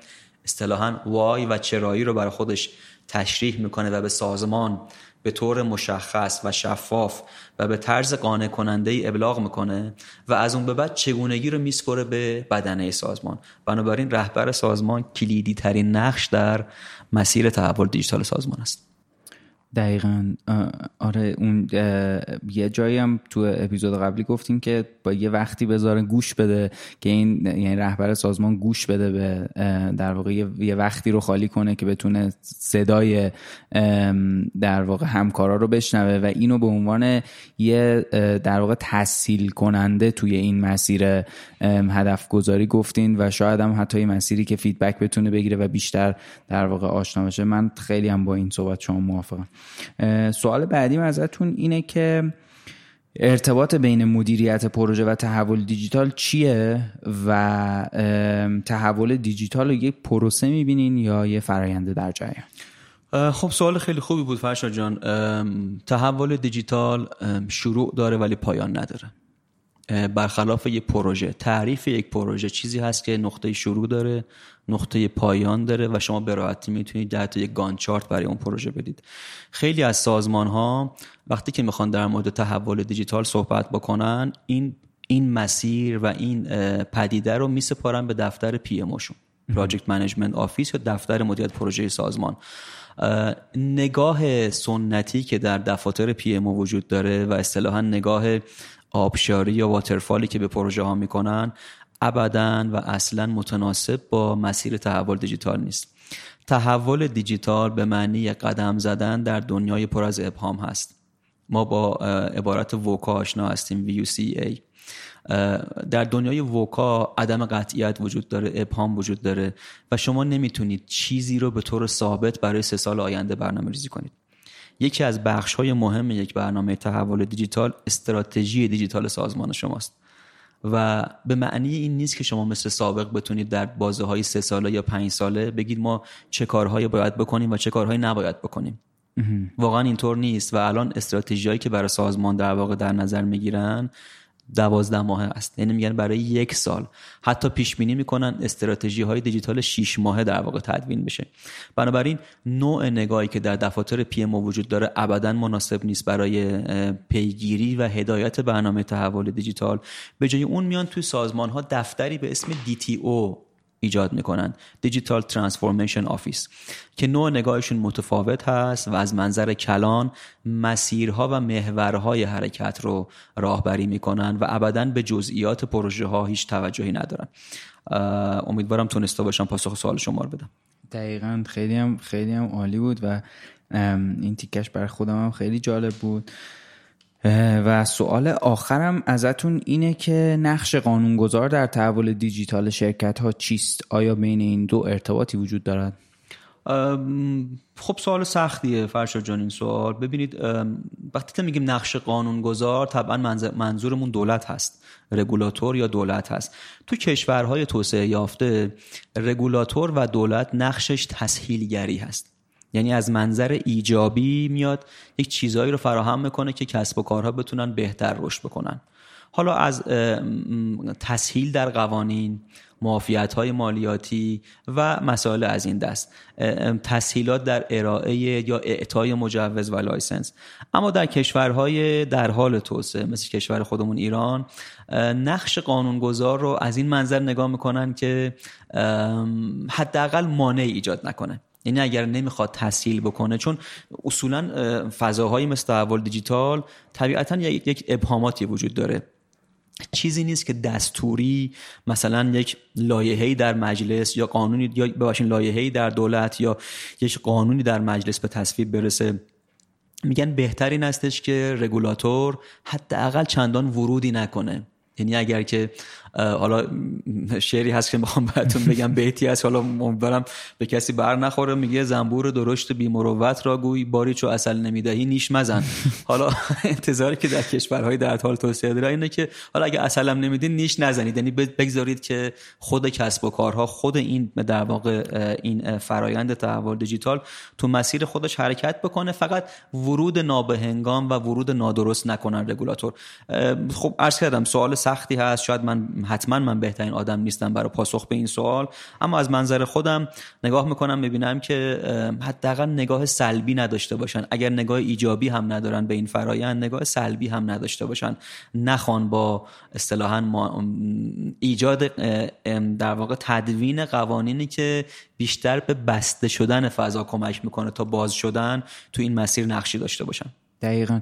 اصطلاحا وای و چرایی رو برای خودش تشریح می‌کنه و به سازمان به طور مشخص و شفاف و به طرز قانع کننده ای ابلاغ می‌کنه و از اون به بعد چگونگی رو میسپره به بدنه سازمان. بنابراین رهبر سازمان کلیدی ترین نقش در مسیر تحول دیجیتال سازمان است. دقیقا. آره اون یه جایی هم تو اپیزود قبلی گفتیم که با یه وقتی بذاره گوش بده که این یعنی رهبر سازمان گوش بده به در واقع یه وقتی رو خالی کنه که بتونه صدای در واقع همکارا رو بشنوه و اینو به عنوان یه در واقع تحصیل کننده توی این مسیر هدف گذاری گفتین و شاید هم حتی یه مسیری که فیدبک بتونه بگیره و بیشتر در واقع آشنا بشه. من خیلی هم با این صحبت شما موافقم. سوال بعدیم ازتون اینه که ارتباط بین مدیریت پروژه و تحول دیجیتال چیه و تحول دیجیتال رو یک پروسه می‌بینین یا یه فراینده در جریان؟ خب سوال خیلی خوبی بود فرشا جان. تحول دیجیتال شروع داره ولی پایان نداره. برخلاف یک پروژه. تعریف یک پروژه چیزی هست که نقطه شروع داره. نقطه پایان داره و شما به راحتی می‌تونید در یک Gantt chart برای اون پروژه بدید. خیلی از سازمان ها وقتی که می‌خوان در مورد تحول دیجیتال صحبت بکنن این این مسیر و این پدیده رو میسپارن به دفتر PMOشون project management office یا دفتر مدیریت پروژه سازمان. نگاه سنتی که در دفاتر PM وجود داره و اصطلاحا نگاه آبشاری یا waterfall ی که به پروژه ها می‌کنن ابدا و اصلا متناسب با مسیر تحول دیجیتال نیست. تحول دیجیتال به معنی قدم زدن در دنیای پر از ابهام هست. ما با عبارت ووکا آشنا هستیم VUCA در دنیای ووکا عدم قطعیت وجود داره ابهام وجود داره و شما نمی‌تونید چیزی رو به طور ثابت برای سه سال آینده برنامه ریزی کنید. یکی از بخش های مهم یک برنامه تحول دیجیتال استراتژی دیجیتال سازمان شماست. و به معنی این نیست که شما مثل سابق بتونید در بازه های سه ساله یا پنج ساله بگید ما چه کارهایی باید بکنیم و چه کارهایی نباید بکنیم. واقعا اینطور نیست و الان استراتژی که برای سازمان در واقع در نظر می‌گیرن دوازده ماه است. یعنی میگن برای یک سال. حتی پیش بینی می‌کنن استراتژی های دیجیتال 6 ماهه در واقع تدوین بشه. بنابراین نوع نگاهی که در دفاتر پی ام وجود داره ابدا مناسب نیست برای پیگیری و هدایت برنامه تحول دیجیتال. به جای اون میان توی سازمان ها دفتری به اسم DTO ایجاد می‌کنن. digital transformation office که نوع نگاهشون متفاوت هست و از منظر کلان مسیرها و محورهای حرکت رو راهبری می‌کنن و ابدا به جزئیات پروژه ها هیچ توجهی ندارن. امیدوارم تونسته باشم پاسخ سوال شما رو بدم. دقیقا. خیلی هم خیلی هم عالی بود و این تیکش برای خودم هم خیلی جالب بود. و سوال آخرم ازتون اینه که نقش قانونگذار در تحول دیجیتال شرکت ها چیست؟ آیا بین این دو ارتباطی وجود دارد؟ خب سوال سختیه فرشا جان این سوال ببینید وقتی که میگیم نقش قانونگذار طبعا منظورمون دولت هست رگولاتور یا دولت هست تو کشورهای توسعه یافته رگولاتور و دولت نقشش تسهیلگری هست یعنی از منظر ایجابی میاد یک چیزهایی رو فراهم می‌کنه که کسب و کارها بتونن بهتر رشد بکنن. حالا از تسهیل در قوانین معافیت های مالیاتی و مسائل از این دست. تسهیلات در ارائه یا اعطای مجوز و license. اما در کشورهای در حال توسعه مثل کشور خودمون ایران نقش قانونگذار رو از این منظر نگاه می‌کنن که حداقل مانع ایجاد نکنه. یعنی اگر نمی‌خواد تسهیل بکنه چون اصولا فضاهایی مثل تحول دیجیتال طبیعتا یک ابهاماتی وجود داره. چیزی نیست که دستوری مثلا یک لایحه‌ای در مجلس یا قانونی یا ببخشید لایحه‌ای در دولت یا یک قانونی در مجلس به تصویب برسه. میگن بهترین هستش که رگولاتور حداقل چندان ورودی نکنه. یعنی اگر که حالا شعری هست که می‌خوام براتون بگم بیتی هست. حالا امیدوارم به کسی بر نخوره. میگه زنبور درشت بی مروت را گوی باری چو اصل نمی‌دهی نیش مزن. حالا [LAUGHS] انتظاری که در کشورهای در حال توسعه داره اینه که حالا اگه اصلم نمیدین نیش نزنید. یعنی بگذارید که خود کسب و کارها خود این در واقع این فرایند تحول دیجیتال تو مسیر خودش حرکت بکنه. فقط ورود نابهنگام و ورود نادرست نکنن رگولاتور. خب عرض کردم سوال سختی هست. شاید من حتما من بهترین آدم نیستم برای پاسخ به این سوال اما از منظر خودم نگاه می‌کنم می‌بینم که حداقل نگاه سلبی نداشته باشن. اگر نگاه ایجابی هم ندارن به این فرایند نگاه سلبی هم نداشته باشن. نخوان با اصطلاحا ایجاد در واقع تدوین قوانینی که بیشتر به بسته شدن فضا کمک می‌کنه تا باز شدن تو این مسیر نقشی داشته باشن. دقیقا.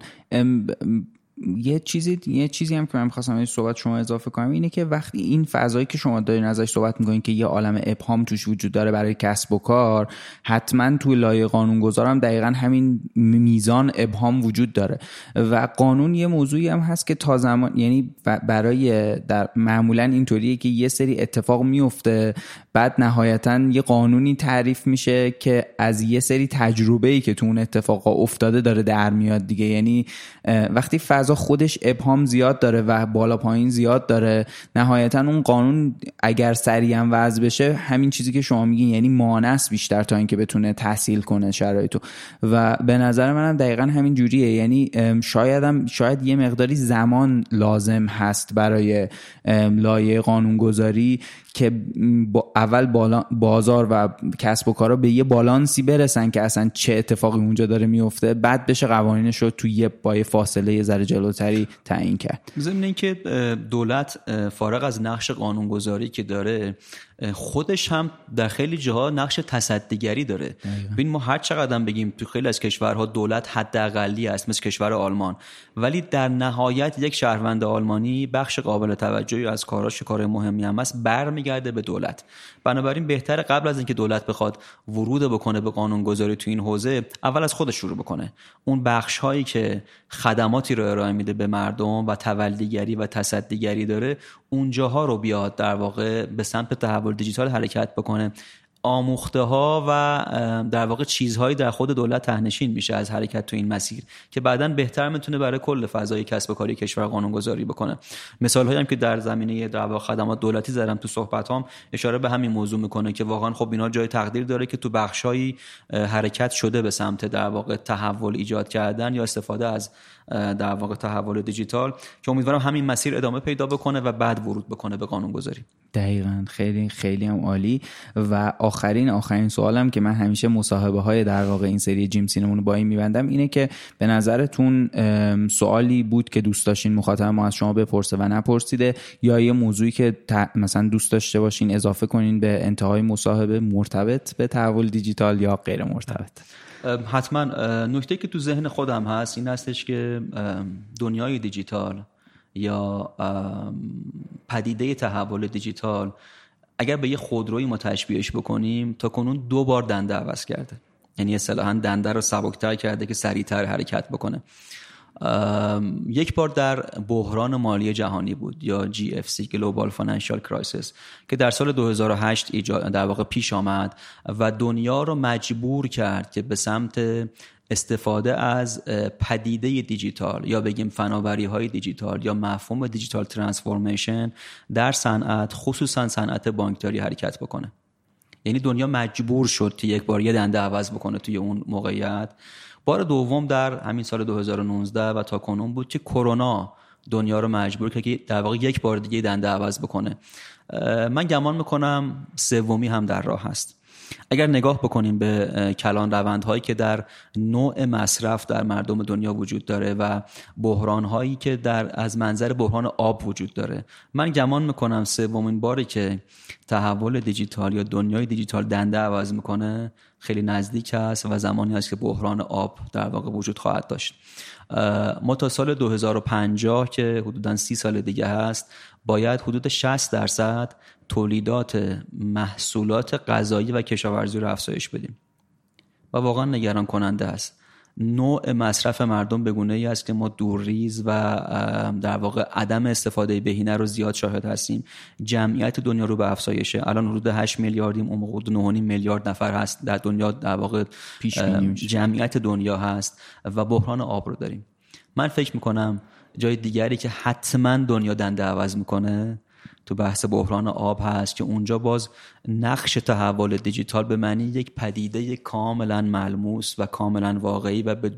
یه چیزی یه چیزی هم که من می‌خواستم این صحبت شما اضافه کنم اینه که وقتی این فضایی که شما دارین ازش صحبت می‌کنین که یه عالم ابهام توش وجود داره برای کسب و کار حتما توی لایه قانون گذارم دقیقا همین میزان ابهام وجود داره. و قانون یه موضوعی هم هست که تا زمان یعنی برای در معمولا اینطوریه که یه سری اتفاق میفته بعد نهایتا یه قانونی تعریف میشه که از یه سری تجربه ای که تو اون اتفاق افتاده داره در میاد دیگه. یعنی وقتی فضا خودش ابهام زیاد داره و بالا پایین زیاد داره. نهایتا اون قانون اگر سریعا وضع بشه همین چیزی که شما میگین یعنی مانس بیشتر تا اینکه بتونه تحصیل کنه شرایطو. و به نظر منم دقیقا همین جوریه. یعنی شایدم شاید یه مقداری زمان لازم هست برای لایه قانونگذاری که با اول بازار و کسب و کارا به یه بالانسی برسن که اصلا چه اتفاقی اونجا داره میفته. بعد بشه قوانینش رو توی یه با فاصله یه ذره جلوتری تعیین کرد. ضمن اینکه دولت فارغ از نقش قانونگذاری که داره خودش هم در خیلی جاها نقش تصدیگری داره. ببین ما هر چقدر بگیم تو خیلی از کشورها دولت حداقلی است مثل کشور آلمان. ولی در نهایت یک شهروند آلمانی بخش قابل توجهی از کاراش کار مهمی هم است برمیگرده به دولت. بنابراین بهتر قبل از اینکه دولت بخواد ورود بکنه به قانونگذاری تو این حوزه اول از خودش شروع بکنه. اون بخش هایی که خدماتی رو ارائه میده به مردم و تولیگری و تصدیگری داره اونجاها رو بیاد در واقع به سمت تحول دیجیتال حرکت بکنه. آموخته ها و در واقع چیزهایی در خود دولت تهنشین میشه از حرکت تو این مسیر که بعدا بهتر می‌تونه برای کل فضای کسب و کاری کشور قانون گذاری بکنه. مثال هایی هم که در زمینه در واقع خدمات دولتی زدم تو صحبت هم اشاره به همین موضوع می‌کنه که واقعا خب اینا جای تقدیر داره که تو بخشهایی حرکت شده به سمت در واقع تحول ایجاد کردن یا استفاده از در واقع تحول دیجیتال که امیدوارم همین مسیر ادامه پیدا بکنه و بعد ورود بکنه به قانون گذاری دقیقا. خیلی خیلی هم عالی. و آخرین آخرین سوالم که من همیشه مصاحبه های در واقع این سری جیم سینمون رو با این میبندم اینه که به نظرتون سوالی بود که دوست داشتین مخاطب ما از شما بپرسه و نپرسیده یا یه موضوعی که مثلا دوست داشته باشین اضافه کنین به انتهای مصاحبه مرتبط به تحول دیجیتال یا غیر مرتبط؟ حتما نکته که تو ذهن خودم هست این هستش که دنیای دیجیتال یا پدیده تحول دیجیتال اگر به یه خودروی ما تشبیهش بکنیم تا کنون دو بار دنده عوض کرده. یعنی اصطلاحا دنده رو سبکتر کرده که سریعتر حرکت بکنه. یک بار در بحران مالی جهانی بود یا GFC Global Financial Crisis که در سال 2008 ایجاد در واقع پیش آمد و دنیا رو مجبور کرد که به سمت استفاده از پدیده دیجیتال یا بگیم فناوری های دیجیتال یا مفهوم دیجیتال ترانسفورمیشن در صنعت خصوصا صنعت بانکداری حرکت بکنه. یعنی دنیا مجبور شد که یک بار یه دنده عوض بکنه توی اون موقعیت. بار دوم در همین سال 2019 و تا کنون بود که کرونا دنیا رو مجبور کرد که در واقع یک بار دیگه دنده عوض بکنه. من گمان می‌کنم سومی هم در راه هست. اگر نگاه بکنیم به کلان روندهایی که در نوع مصرف در مردم دنیا وجود داره و بحرانهایی که در از منظر بحران آب وجود داره من گمان می‌کنم سومین باری که تحول دیجیتال یا دنیای دیجیتال دنده عوض می‌کنه خیلی نزدیک است و زمانی است که بحران آب در واقع وجود خواهد داشت. ما تا سال 2050 که حدودا سی سال دیگه هست باید حدود 60 درصد تولیدات محصولات غذایی و کشاورزی رو افزایش بدیم. و واقعا نگران کننده است. نوع مصرف مردم به گونه ای است که ما دورریز و در واقع عدم استفاده بهینه رو زیاد شاهد هستیم. جمعیت دنیا رو به افزایشه. الان حدود 8 میلیاردیم اون موقع 9 میلیارد نفر هست در دنیا در واقع جمعیت دنیا هست و بحران آب رو داریم. من فکر می‌کنم جای دیگری که حتما دنیا دنده عوض می‌کنه تو بحث بحران آب هست که اونجا باز نقش تحول دیجیتال به معنی یک پدیده کاملا ملموس و کاملا واقعی و به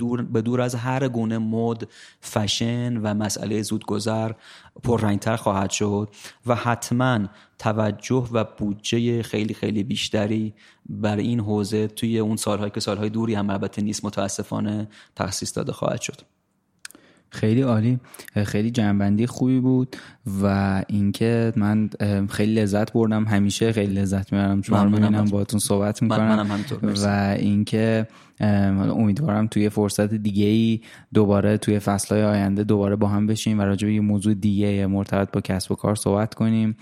دور, از هر گونه مد فشن و مسئله زودگذر پررنگتر خواهد شد و حتما توجه و بودجه خیلی خیلی بیشتری بر این حوزه توی اون سالهایی که سالهای دوری هم البته نیست متاسفانه تخصیص داده خواهد شد. خیلی عالی خیلی جنبندی خوبی بود و اینکه من خیلی لذت بردم همیشه خیلی لذت می‌برم. چون می‌بینم باهاتون صحبت می‌کنم. و اینکه امیدوارم توی فرصت دیگه ای دوباره توی فصلهای آینده دوباره با هم بشیم و راجع به یه موضوع دیگه مرتبط با کسب و کار صحبت کنیم.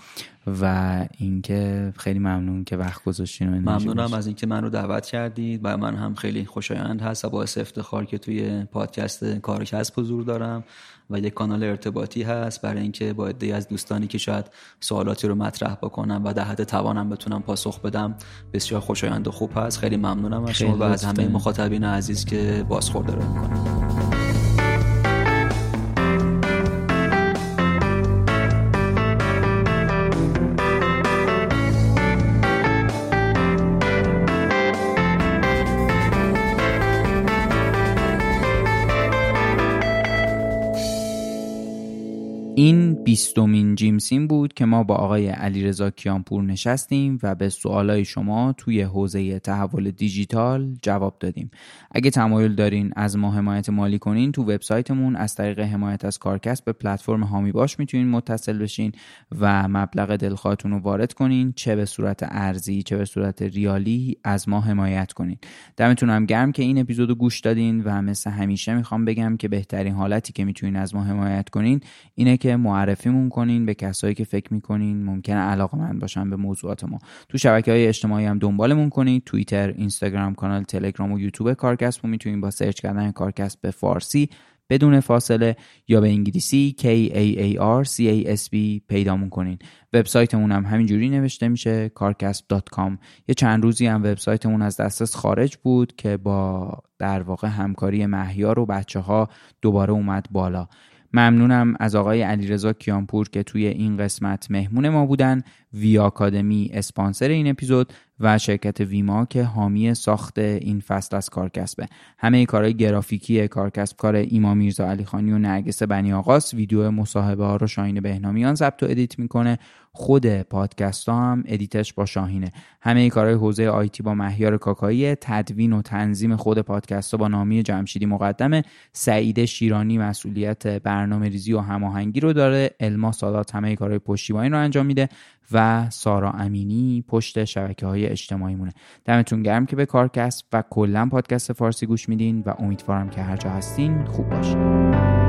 و اینکه خیلی ممنون که وقت گذاشتین ممنونم از اینکه من رو دعوت کردید و من هم خیلی خوشایند هست و باعث افتخار که توی پادکست کار کسب حضور دارم و یک کانال ارتباطی هست برای اینکه با عده از دوستانی که شاید سوالاتی رو مطرح بکنم و در حد توانم بتونم پاسخ بدم بسیار خوشایند و خوب هست. خیلی ممنونم از شما و از همه مخاطبین عزیز که بازخورد رو می‌کنم بیستمین جیمسین بود که ما با آقای علیرضا کیانپور نشستیم و به سوالای شما توی حوزه تحول دیجیتال جواب دادیم. اگه تمایل دارین از ما حمایت مالی کنین تو وبسایتمون از طریق حمایت از کارکست به پلتفرم هامی باش می‌تونین متصل بشین و مبلغ دلخواهتون رو وارد کنین چه به صورت ارزی چه به صورت ریالی از ما حمایت کنین. دمتون هم گرم که این اپیزودو گوش دادین و مثل همیشه می‌خوام بگم که بهترین حالتی که می‌تونین از ما حمایت کنین اینه که معرفیمون کنین به کسایی که فکر می‌کنین ممکنه علاقه من باشن به موضوعات ما. تو شبکه های اجتماعی هم دنبالمون کنید توییتر اینستاگرام کانال تلگرام و یوتیوب کارکسب می‌تونین با سرچ کردن کارکسب به فارسی بدون فاصله یا به انگلیسی K A A R C A S B پیدامون کنین. وبسایتمون هم همینجوری نوشته میشه carcasp.com یه چند روزی هم وبسایتمون از دسترس خارج بود که با در واقع همکاری مهیار و بچه ها دوباره اومد بالا. ممنونم از آقای علیرضا کیانپور که توی این قسمت مهمون ما بودن وی آکادمی اسپانسر این اپیزود و شرکت ویما که حامی ساخت این فصل از کارکسبه. همه کارهای گرافیکی کارکسب کار ایما میرزا علی خانی و نرگس بنی آقاس ویدیو مصاحبه ها رو شاهین بهنامیان ضبط و ادیت می‌کنه. خود پادکست ها هم ادیتش با شاهینه. همه کارهای حوزه IT با مهیار کاکایی تدوین و تنظیم خود پادکست ها با نامی جمشیدی مقدمه. سعید شیرانی مسئولیت برنامه ریزی و هماهنگی رو داره. الما سادات همه کارهای پشتیبانی رو انجام میده و سارا امینی پشت شبکه های اجتماعی مونه دمتون گرم که به کارکست و کلا پادکست فارسی گوش میدین و امیدوارم که هر جا هستین خوب باشین.